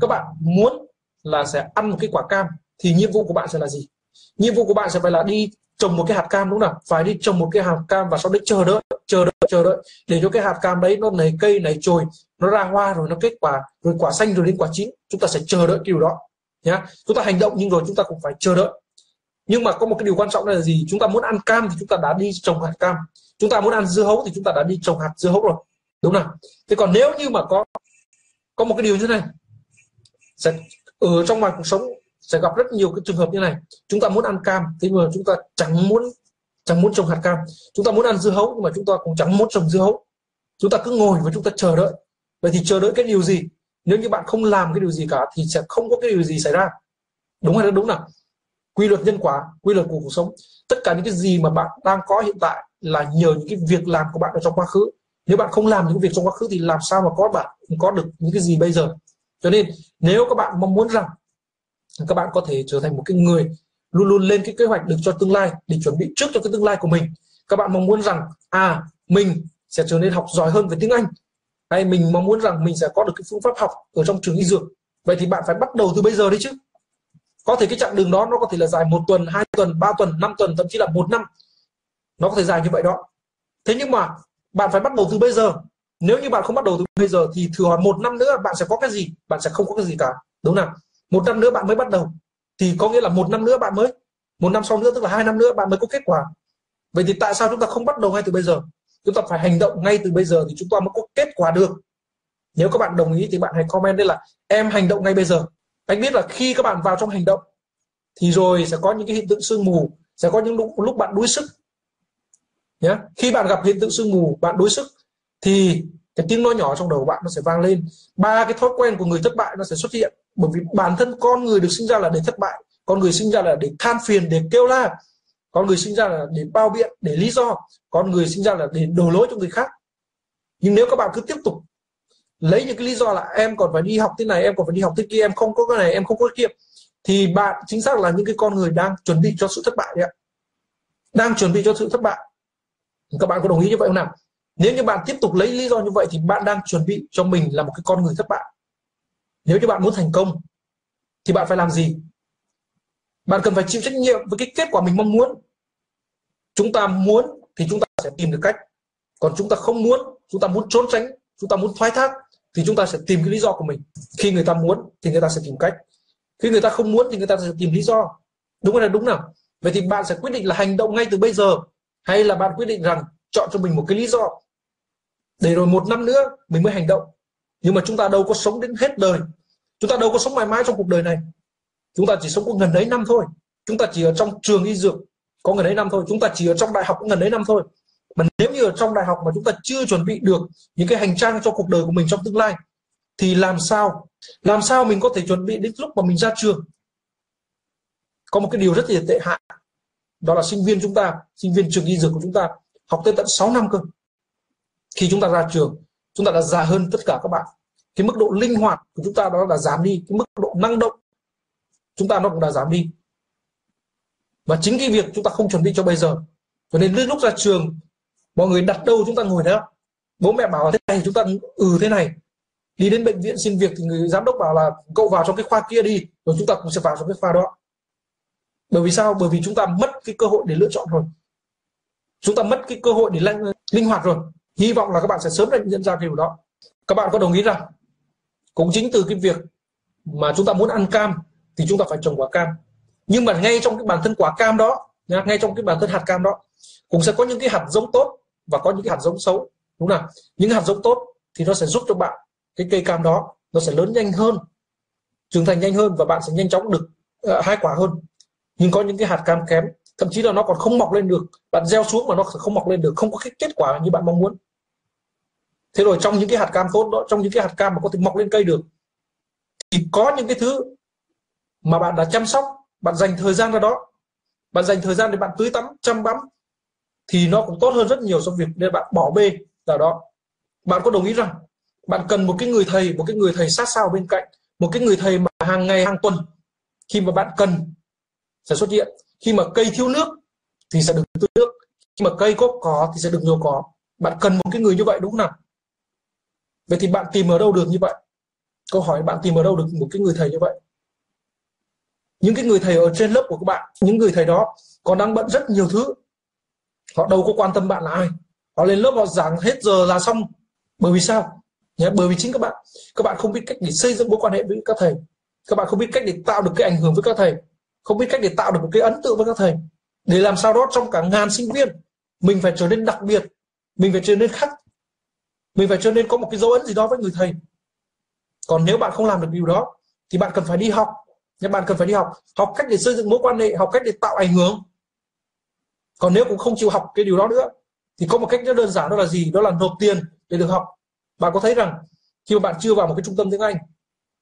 các bạn muốn là sẽ ăn một cái quả cam thì nhiệm vụ của bạn sẽ là gì? Nhiệm vụ của bạn sẽ phải là đi trồng một cái hạt cam đúng không nào? Phải đi trồng một cái hạt cam và sau đấy chờ đợi chờ đợi chờ đợi để cho cái hạt cam đấy nó nảy cây, nảy chồi, nó ra hoa rồi nó kết quả, rồi quả xanh rồi đến quả chín. Chúng ta sẽ chờ đợi điều đó, nhá. Chúng ta hành động nhưng rồi chúng ta cũng phải chờ đợi. Nhưng mà có một cái điều quan trọng là gì? Chúng ta muốn ăn cam thì chúng ta đã đi trồng hạt cam. Chúng ta muốn ăn dưa hấu thì chúng ta đã đi trồng hạt dưa hấu rồi, đúng không thế còn nếu như mà có có một cái điều như thế này, sẽ ở trong ngoài cuộc sống sẽ gặp rất nhiều cái trường hợp như này. Chúng ta muốn ăn cam, thế nhưng mà chúng ta chẳng muốn chẳng muốn trồng hạt cam. Chúng ta muốn ăn dưa hấu, nhưng mà chúng ta cũng chẳng muốn trồng dưa hấu. Chúng ta cứ ngồi và chúng ta chờ đợi. Vậy thì chờ đợi cái điều gì? Nếu như bạn không làm cái điều gì cả, thì sẽ không có cái điều gì xảy ra. Đúng hay đúng nào? Quy luật nhân quả, quy luật của cuộc sống. Tất cả những cái gì mà bạn đang có hiện tại là nhờ những cái việc làm của bạn ở trong quá khứ. Nếu bạn không làm những việc trong quá khứ thì làm sao mà có bạn, có được những cái gì bây giờ? Cho nên, nếu các bạn mong muốn rằng các bạn có thể trở thành một cái người luôn luôn lên cái kế hoạch được cho tương lai, để chuẩn bị trước cho cái tương lai của mình. Các bạn mong muốn rằng à mình sẽ trở nên học giỏi hơn về tiếng Anh. Hay mình mong muốn rằng mình sẽ có được cái phương pháp học ở trong trường y dược. Vậy thì bạn phải bắt đầu từ bây giờ đấy chứ. Có thể cái chặng đường đó nó có thể là dài một tuần, hai tuần, ba tuần, năm tuần, thậm chí là một năm. Nó có thể dài như vậy đó. Thế nhưng mà bạn phải bắt đầu từ bây giờ. Nếu như bạn không bắt đầu từ bây giờ thì thừa một năm nữa bạn sẽ có cái gì? Bạn sẽ không có cái gì cả. Đúng không một năm nữa bạn mới bắt đầu. Thì có nghĩa là một năm nữa bạn mới một năm sau nữa tức là hai năm nữa bạn mới có kết quả. Vậy thì tại sao chúng ta không bắt đầu ngay từ bây giờ? Chúng ta phải hành động ngay từ bây giờ thì chúng ta mới có kết quả được. Nếu các bạn đồng ý thì bạn hãy comment đây là em hành động ngay bây giờ. Anh biết là khi các bạn vào trong hành động thì rồi sẽ có những cái hiện tượng sương mù sẽ có những lúc, lúc bạn đuối sức. Nhé khi bạn gặp hiện tượng sương mù bạn đuối sức thì cái tiếng nói nhỏ trong đầu bạn nó sẽ vang lên. Ba cái thói quen của người thất bại nó sẽ xuất hiện bởi vì bản thân con người được sinh ra là để thất bại, con người sinh ra là để than phiền, để kêu la, con người sinh ra là để bao biện, để lý do, con người sinh ra là để đổ lỗi cho người khác. Nhưng nếu các bạn cứ tiếp tục lấy những cái lý do là em còn phải đi học thế này, em còn phải đi học thế kia, em không có cái này, em không có cái kia, thì bạn chính xác là những cái con người đang chuẩn bị cho sự thất bại đấy ạ. Đang chuẩn bị cho sự thất bại. Các bạn có đồng ý như vậy không nào? Nếu như bạn tiếp tục lấy lý do như vậy thì bạn đang chuẩn bị cho mình là một cái con người thất bại nếu như bạn muốn thành công, thì bạn phải làm gì? Bạn cần phải chịu trách nhiệm với cái kết quả mình mong muốn. Chúng ta muốn thì chúng ta sẽ tìm được cách. Còn chúng ta không muốn, chúng ta muốn trốn tránh, chúng ta muốn thoái thác thì chúng ta sẽ tìm cái lý do của mình. Khi người ta muốn thì người ta sẽ tìm cách. Khi người ta không muốn thì người ta sẽ tìm lý do. Đúng hay là đúng nào? Vậy thì bạn sẽ quyết định là hành động ngay từ bây giờ, hay là bạn quyết định rằng chọn cho mình một cái lý do. Để rồi một năm nữa mình mới hành động nhưng mà chúng ta đâu có sống đến hết đời. Chúng ta đâu có sống mãi mãi trong cuộc đời này. Chúng ta chỉ sống có gần đấy năm thôi. Chúng ta chỉ ở trong trường y dược có gần đấy năm thôi. Chúng ta chỉ ở trong đại học có gần đấy năm thôi. Mà nếu như ở trong đại học mà chúng ta chưa chuẩn bị được những cái hành trang cho cuộc đời của mình trong tương lai, thì làm sao? Làm sao mình có thể chuẩn bị đến lúc mà mình ra trường? Có một cái điều rất là tệ hại. Đó là sinh viên chúng ta, sinh viên trường y dược của chúng ta học tới tận 6 năm cơ. Khi chúng ta ra trường chúng ta đã già hơn tất cả các bạn. Cái mức độ linh hoạt của chúng ta đó là giảm đi. Cái mức độ năng động chúng ta nó cũng đã giảm đi. Và chính cái việc chúng ta không chuẩn bị cho bây giờ. Cho nên lúc ra trường mọi người đặt đâu chúng ta ngồi đó. Bố mẹ bảo thế này chúng ta ừ thế này. Đi đến bệnh viện xin việc thì người giám đốc bảo là cậu vào trong cái khoa kia đi rồi chúng ta cũng sẽ vào trong cái khoa đó. Bởi vì sao? Bởi vì chúng ta mất cái cơ hội để lựa chọn rồi. Chúng ta mất cái cơ hội để linh, linh hoạt rồi hy vọng là các bạn sẽ sớm nhận ra điều đó. Các bạn có đồng ý rằng cũng chính từ cái việc mà chúng ta muốn ăn cam thì chúng ta phải trồng quả cam. Nhưng mà ngay trong cái bản thân quả cam đó ngay trong cái bản thân hạt cam đó cũng sẽ có những cái hạt giống tốt và có những cái hạt giống xấu đúng không những hạt giống tốt thì nó sẽ giúp cho bạn cái cây cam đó nó sẽ lớn nhanh hơn trưởng thành nhanh hơn và bạn sẽ nhanh chóng được ờ, uh, hai quả hơn. Nhưng có những cái hạt cam kém thậm chí là nó còn không mọc lên được. Bạn gieo xuống mà nó không mọc lên được. Không có cái kết quả như bạn mong muốn. Thế rồi trong những cái hạt cam tốt đó, trong những cái hạt cam mà có thể mọc lên cây được, thì có những cái thứ mà bạn đã chăm sóc, bạn dành thời gian ra đó. Bạn dành thời gian để bạn tưới tắm, chăm bắm thì nó cũng tốt hơn rất nhiều so với việc để bạn bỏ bê là đó. Bạn có đồng ý rằng bạn cần một cái người thầy, một cái người thầy sát sao bên cạnh, một cái người thầy mà hàng ngày, hàng tuần khi mà bạn cần sẽ xuất hiện khi mà cây thiếu nước thì sẽ được tưới nước khi mà cây có cỏ thì sẽ được nhiều cỏ bạn cần một cái người như vậy đúng không nào? Vậy thì bạn tìm ở đâu được như vậy? Câu hỏi bạn tìm ở đâu được một cái người thầy như vậy? Những cái người thầy ở trên lớp của các bạn những người thầy đó còn đang bận rất nhiều thứ. Họ đâu có quan tâm bạn là ai. Họ lên lớp họ giảng hết giờ là xong. Bởi vì sao? Nhé, bởi vì chính các bạn các bạn không biết cách để xây dựng mối quan hệ với các thầy. Các bạn không biết cách để tạo được cái ảnh hưởng với các thầy không biết cách để tạo được một cái ấn tượng với các thầy. Để làm sao đó trong cả ngàn sinh viên, mình phải trở nên đặc biệt, mình phải trở nên khác. Mình phải trở nên có một cái dấu ấn gì đó với người thầy. Còn nếu bạn không làm được điều đó, thì bạn cần phải đi học. Nhưng bạn cần phải đi học. Học cách để xây dựng mối quan hệ, học cách để tạo ảnh hưởng. Còn nếu cũng không chịu học cái điều đó nữa, thì có một cách rất đơn giản, đó là gì? Đó là nộp tiền để được học. Bạn có thấy rằng, khi mà bạn chưa vào một cái trung tâm tiếng Anh,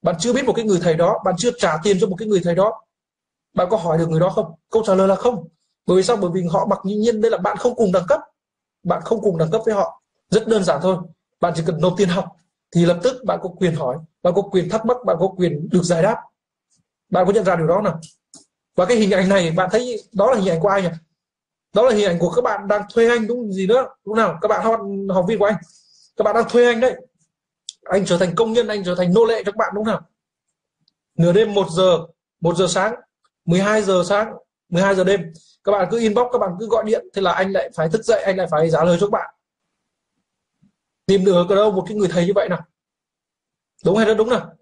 bạn chưa biết một cái người thầy đó, bạn chưa trả tiền cho một cái người thầy đó bạn có hỏi được người đó không? Câu trả lời là không. Bởi vì sao? Bởi vì họ mặc nhiên đây là bạn không cùng đẳng cấp. Bạn không cùng đẳng cấp với họ. Rất đơn giản thôi. Bạn chỉ cần nộp tiền học thì lập tức bạn có quyền hỏi bạn có quyền thắc mắc bạn có quyền được giải đáp. Bạn có nhận ra điều đó nào? Và cái hình ảnh này bạn thấy đó là hình ảnh của ai nhỉ? Đó là hình ảnh của các bạn đang thuê anh đúng gì nữa? Đúng nào? Các bạn học, học viên của anh. Các bạn đang thuê anh đấy. Anh trở thành công nhân anh trở thành nô lệ cho các bạn đúng không nửa đêm 1 giờ 1 giờ sáng 12 giờ sáng 12 giờ đêm, các bạn cứ inbox, các bạn cứ gọi điện, thế là anh lại phải thức dậy, anh lại phải trả lời cho các bạn. Tìm được ở đâu, một cái người thầy như vậy nào? Đúng hay là đúng nào?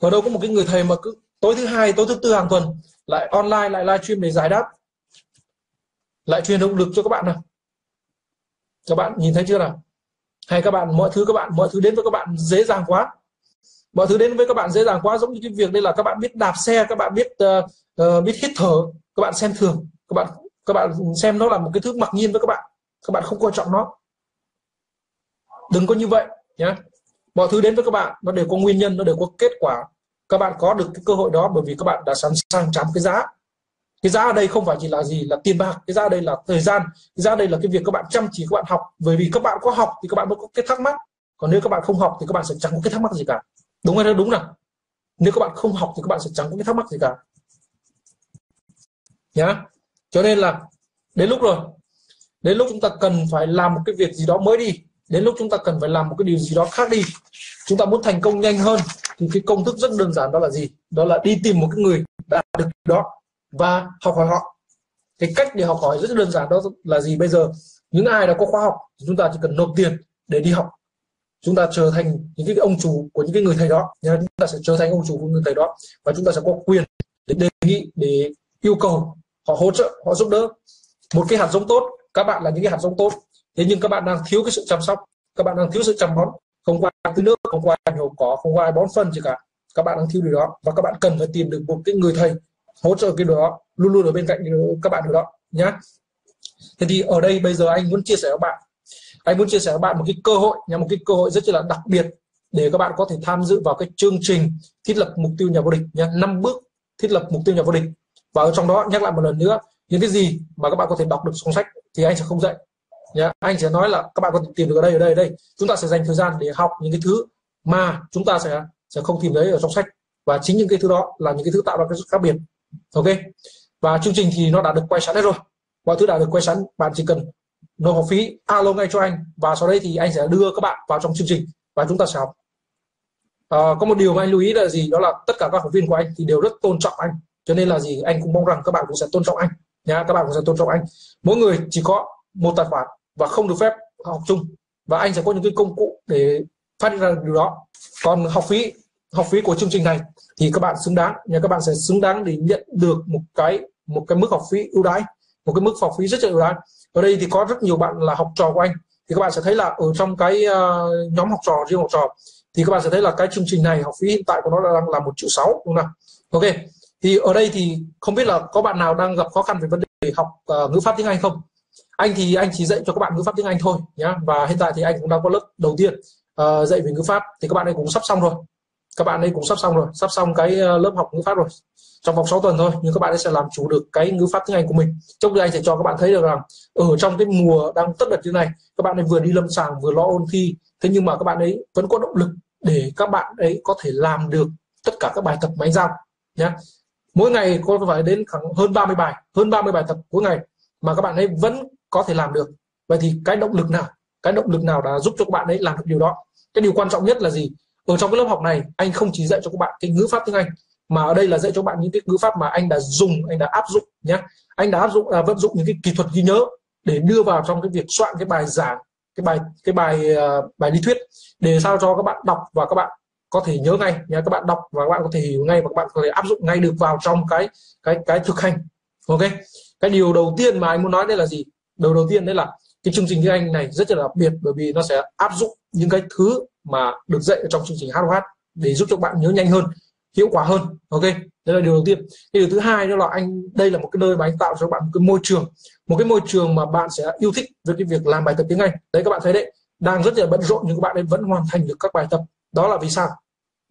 Ở đâu có một cái người thầy mà cứ, tối thứ hai, tối thứ tư hàng tuần, lại online, lại livestream để giải đáp, lại truyền động lực cho các bạn nào? Các bạn nhìn thấy chưa nào? Hay các bạn, mọi thứ các bạn, mọi thứ đến với các bạn dễ dàng quá mọi thứ đến với các bạn dễ dàng quá giống như cái việc đây là các bạn biết đạp xe các bạn biết uh, uh, biết hít thở các bạn xem thường các bạn các bạn xem nó là một cái thứ mặc nhiên với các bạn các bạn không coi trọng nó đừng có như vậy nhé mọi thứ đến với các bạn nó đều có nguyên nhân nó đều có kết quả các bạn có được cái cơ hội đó bởi vì các bạn đã sẵn sàng trả cái giá cái giá ở đây không phải chỉ là gì là tiền bạc cái giá ở đây là thời gian cái giá ở đây là cái việc các bạn chăm chỉ các bạn học bởi vì các bạn có học thì các bạn mới có cái thắc mắc còn nếu các bạn không học thì các bạn sẽ chẳng có cái thắc mắc gì cả đúng hay đúng nào nếu các bạn không học thì các bạn sẽ chẳng có cái thắc mắc gì cả. Nhá. Cho nên là đến lúc rồi. Đến lúc chúng ta cần phải làm một cái việc gì đó mới đi. Đến lúc chúng ta cần phải làm một cái điều gì đó khác đi. Chúng ta muốn thành công nhanh hơn thì cái công thức rất đơn giản đó là gì? Đó là đi tìm một cái người đã được đó và học hỏi họ. Cái cách để học hỏi rất đơn giản đó là gì? Bây giờ, những ai đã có khóa học chúng ta chỉ cần nộp tiền để đi học chúng ta trở thành những cái ông chủ của những cái người thầy đó. Chúng ta sẽ trở thành ông chủ của người thầy đó. Và chúng ta sẽ có quyền để đề nghị, để yêu cầu họ hỗ trợ, họ giúp đỡ. Một cái hạt giống tốt, các bạn là những cái hạt giống tốt. Thế nhưng các bạn đang thiếu cái sự chăm sóc, các bạn đang thiếu sự chăm bón. Không qua tưới nước, không qua nhổ cỏ, không qua bón phân gì cả. Các bạn đang thiếu điều đó. Và các bạn cần phải tìm được một cái người thầy hỗ trợ cái điều đó, luôn luôn ở bên cạnh các bạn điều đó nhé thế thì ở đây bây giờ anh muốn chia sẻ với bạn anh muốn chia sẻ với bạn một cái cơ hội nhằm một cái cơ hội rất là đặc biệt để các bạn có thể tham dự vào cái chương trình thiết lập mục tiêu nhà vô địch nhé. Năm bước thiết lập mục tiêu nhà vô địch. Và ở trong đó nhắc lại một lần nữa, những cái gì mà các bạn có thể đọc được trong sách thì anh sẽ không dạy nhé. Anh sẽ nói là các bạn có thể tìm được ở đây ở đây ở đây. Chúng ta sẽ dành thời gian để học những cái thứ mà chúng ta sẽ sẽ không tìm thấy ở trong sách. Và chính những cái thứ đó là những cái thứ tạo ra cái sự khác biệt. Ok? Và chương trình thì nó đã được quay sẵn hết rồi. Mọi thứ đã được quay sẵn, bạn chỉ cần nộp học phí alo ngay cho anh. Và sau đây thì anh sẽ đưa các bạn vào trong chương trình và chúng ta sẽ học. À, có một điều mà anh lưu ý là gì? Đó là tất cả các học viên của anh thì đều rất tôn trọng anh. Cho nên là gì? Anh cũng mong rằng các bạn cũng sẽ tôn trọng anh. Nhá các bạn cũng sẽ tôn trọng anh. Mỗi người chỉ có một tài khoản và không được phép học chung. Và anh sẽ có những cái công cụ để phát hiện ra điều đó. Còn học phí học phí của chương trình này thì các bạn xứng đáng. Nha các bạn sẽ xứng đáng để nhận được một cái một cái mức học phí ưu đãi một cái mức học phí rất là ưu đãi ở đây thì có rất nhiều bạn là học trò của anh. Thì các bạn sẽ thấy là ở trong cái uh, nhóm học trò riêng học trò thì các bạn sẽ thấy là cái chương trình này học phí hiện tại của nó đang là một triệu sáu đúng không nào? Ok. Thì ở đây thì không biết là có bạn nào đang gặp khó khăn về vấn đề học uh, ngữ pháp tiếng Anh không? Anh thì anh chỉ dạy cho các bạn ngữ pháp tiếng Anh thôi nhá. Và hiện tại thì anh cũng đang có lớp đầu tiên uh, dạy về ngữ pháp. Thì các bạn ấy cũng sắp xong rồi. Các bạn ấy cũng sắp xong rồi. Sắp xong cái lớp học ngữ pháp rồi trong vòng 6 tuần thôi, nhưng các bạn ấy sẽ làm chủ được cái ngữ pháp tiếng Anh của mình. Trong đây anh sẽ cho các bạn thấy được rằng, ở trong cái mùa đang tất bật như này, các bạn ấy vừa đi lâm sàng, vừa lo ôn thi. Thế nhưng mà các bạn ấy vẫn có động lực để các bạn ấy có thể làm được tất cả các bài tập máy giao nhé mỗi ngày có phải đến khoảng hơn 30 bài, hơn 30 bài tập mỗi ngày mà các bạn ấy vẫn có thể làm được. Vậy thì cái động lực nào? Cái động lực nào đã giúp cho các bạn ấy làm được điều đó? Cái điều quan trọng nhất là gì? Ở trong cái lớp học này, anh không chỉ dạy cho các bạn cái ngữ pháp tiếng Anh mà ở đây là dạy cho bạn những cái ngữ pháp mà anh đã dùng anh đã áp dụng nhé anh đã áp dụng à, vận dụng những cái kỹ thuật ghi nhớ để đưa vào trong cái việc soạn cái bài giảng cái bài cái bài uh, bài lý thuyết để sao cho các bạn đọc và các bạn có thể nhớ ngay nhé các bạn đọc và các bạn có thể hiểu ngay và các bạn có thể áp dụng ngay được vào trong cái cái cái thực hành. Ok? Cái điều đầu tiên mà anh muốn nói đây là gì? Đầu đầu tiên đấy là cái chương trình tiếng Anh này rất là đặc biệt bởi vì nó sẽ áp dụng những cái thứ mà được dạy ở trong chương trình HOH để giúp cho bạn nhớ nhanh hơn hiệu quả hơn. Ok, đấy là điều đầu tiên. Cái điều thứ hai đó là anh, đây là một cái nơi mà anh tạo cho bạn một cái môi trường, một cái môi trường mà bạn sẽ yêu thích với cái việc làm bài tập tiếng Anh. Đấy, các bạn thấy đấy, đang rất là bận rộn nhưng các bạn ấy vẫn hoàn thành được các bài tập. Đó là vì sao?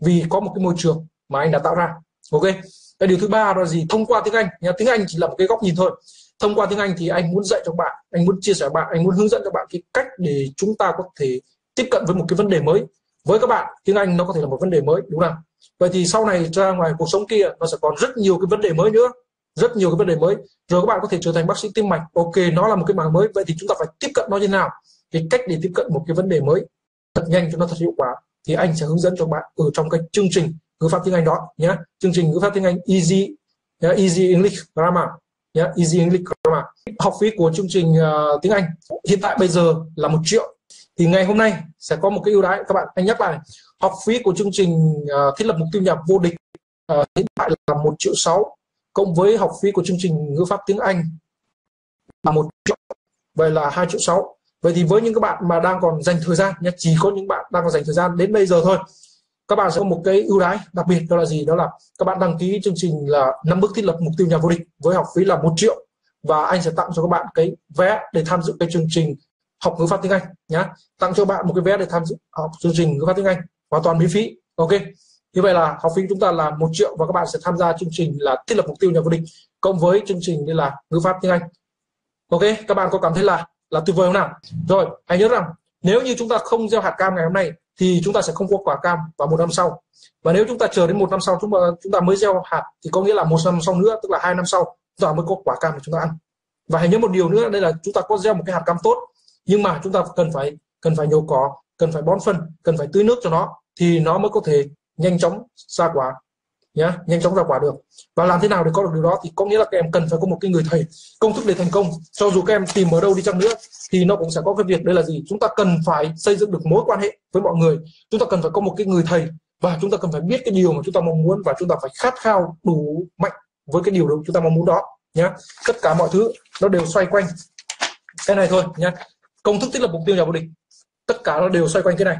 Vì có một cái môi trường mà anh đã tạo ra. Ok, cái điều thứ ba đó là gì? Thông qua tiếng Anh. Nhà tiếng Anh chỉ là một cái góc nhìn thôi. Thông qua tiếng Anh thì anh muốn dạy cho bạn, anh muốn chia sẻ với bạn, anh muốn hướng dẫn cho bạn cái cách để chúng ta có thể tiếp cận với một cái vấn đề mới. Với các bạn, tiếng Anh nó có thể là một vấn đề mới, đúng không vậy thì sau này ra ngoài cuộc sống kia nó sẽ còn rất nhiều cái vấn đề mới nữa rất nhiều cái vấn đề mới. Rồi các bạn có thể trở thành bác sĩ tim mạch. Ok nó là một cái mảng mới. Vậy thì chúng ta phải tiếp cận nó như nào? Cái cách để tiếp cận một cái vấn đề mới thật nhanh cho nó thật hiệu quả thì anh sẽ hướng dẫn cho bạn ở trong cái chương trình ngữ pháp tiếng Anh đó nhé chương trình ngữ pháp tiếng Anh easy nhé? easy English grammar nhé easy English grammar. Học phí của chương trình uh, tiếng Anh hiện tại bây giờ là một triệu. Thì ngày hôm nay sẽ có một cái ưu đãi. Các bạn anh nhắc lại học phí của chương trình uh, thiết lập mục tiêu nhập vô địch uh, hiện tại là một triệu sáu cộng với học phí của chương trình ngữ pháp tiếng Anh là một triệu vậy là hai triệu sáu. Vậy thì với những các bạn mà đang còn dành thời gian nhé chỉ có những bạn đang còn dành thời gian đến bây giờ thôi các bạn sẽ có một cái ưu đãi đặc biệt đó là gì? Đó là các bạn đăng ký chương trình là năm bước thiết lập mục tiêu nhà vô địch với học phí là một triệu và anh sẽ tặng cho các bạn cái vé để tham dự cái chương trình học ngữ pháp tiếng Anh nhá. Tặng cho bạn một cái vé để tham dự học chương trình ngữ pháp tiếng Anh hoàn toàn miễn phí. Ok. Như vậy là học phí chúng ta là một triệu và các bạn sẽ tham gia chương trình là thiết lập mục tiêu nhà vô địch, cộng với chương trình như là ngữ pháp tiếng Anh. Ok, các bạn có cảm thấy là là tuyệt vời không nào? Rồi, hãy nhớ rằng nếu như chúng ta không gieo hạt cam ngày hôm nay thì chúng ta sẽ không có quả cam vào một năm sau. Và nếu chúng ta chờ đến một năm sau chúng ta chúng ta mới gieo hạt thì có nghĩa là một năm sau nữa, tức là hai năm sau, chúng ta mới có quả cam để chúng ta ăn. Và hãy nhớ một điều nữa, đây là chúng ta có gieo một cái hạt cam tốt, nhưng mà chúng ta cần phải cần phải nhổ cỏ cần phải bón phân, cần phải tưới nước cho nó thì nó mới có thể nhanh chóng ra quả, nhá, nhanh chóng ra quả được. Và làm thế nào để có được điều đó thì có nghĩa là các em cần phải có một cái người thầy, công thức để thành công. Cho dù các em tìm ở đâu đi chăng nữa thì nó cũng sẽ có cái việc đây là gì? Chúng ta cần phải xây dựng được mối quan hệ với mọi người. Chúng ta cần phải có một cái người thầy và chúng ta cần phải biết cái điều mà chúng ta mong muốn và chúng ta phải khát khao đủ mạnh với cái điều đó chúng ta mong muốn đó, nhá. Tất cả mọi thứ nó đều xoay quanh cái này thôi, nhá. Công thức thiết lập mục tiêu nhà vô địch tất cả nó đều xoay quanh cái này.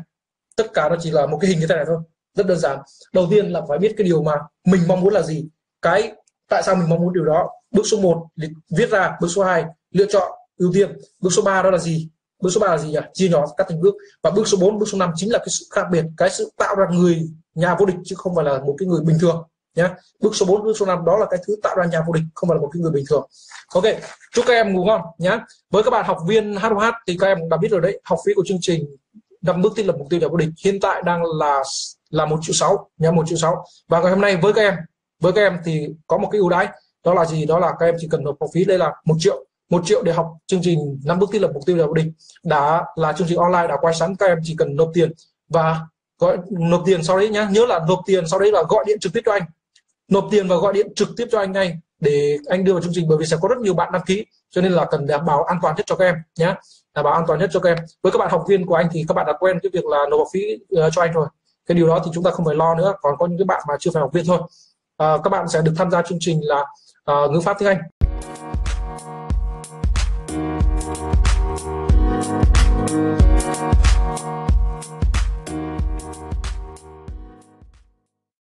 Tất cả nó chỉ là một cái hình như thế này thôi. Rất đơn giản. Đầu tiên là phải biết cái điều mà mình mong muốn là gì. Cái tại sao mình mong muốn điều đó. Bước số 1 viết ra. Bước số 2 lựa chọn ưu tiên. Bước số 3 đó là gì? Bước số 3 là gì nhỉ? Chia nhỏ các thành bước. Và bước số 4 bước số 5 chính là cái sự khác biệt. Cái sự tạo ra người, nhà vô địch chứ không phải là một cái người bình thường nhá. Bước số 4 bước số 5 đó là cái thứ tạo ra nhà vô địch, không phải là một cái người bình thường. Ok, chúc các em ngủ ngon nhé với các bạn học viên HOH thì các em đã biết rồi đấy, học phí của chương trình năm bước thiết lập mục tiêu nhà vô địch hiện tại đang là là một triệu sáu, nhá, một triệu sáu. Và ngày hôm nay với các em, với các em thì có một cái ưu đãi, đó là gì? Đó là các em chỉ cần nộp học phí, đây là một triệu một triệu để học chương trình năm bước thiết lập mục tiêu nhà vô địch. Đã là chương trình online đã quay sẵn, các em chỉ cần nộp tiền và gọi, nộp tiền sau đấy nhá. Nhớ là nộp tiền sau đấy là gọi điện trực tiếp cho anh nộp tiền và gọi điện trực tiếp cho anh ngay để anh đưa vào chương trình bởi vì sẽ có rất nhiều bạn đăng ký cho nên là cần đảm bảo an toàn nhất cho các em nhé đảm bảo an toàn nhất cho các em. Với các bạn học viên của anh thì các bạn đã quen cái việc là nộp học phí uh, cho anh rồi. Cái điều đó thì chúng ta không phải lo nữa còn có những cái bạn mà chưa phải học viên thôi. Uh, các bạn sẽ được tham gia chương trình là uh, ngữ pháp tiếng Anh.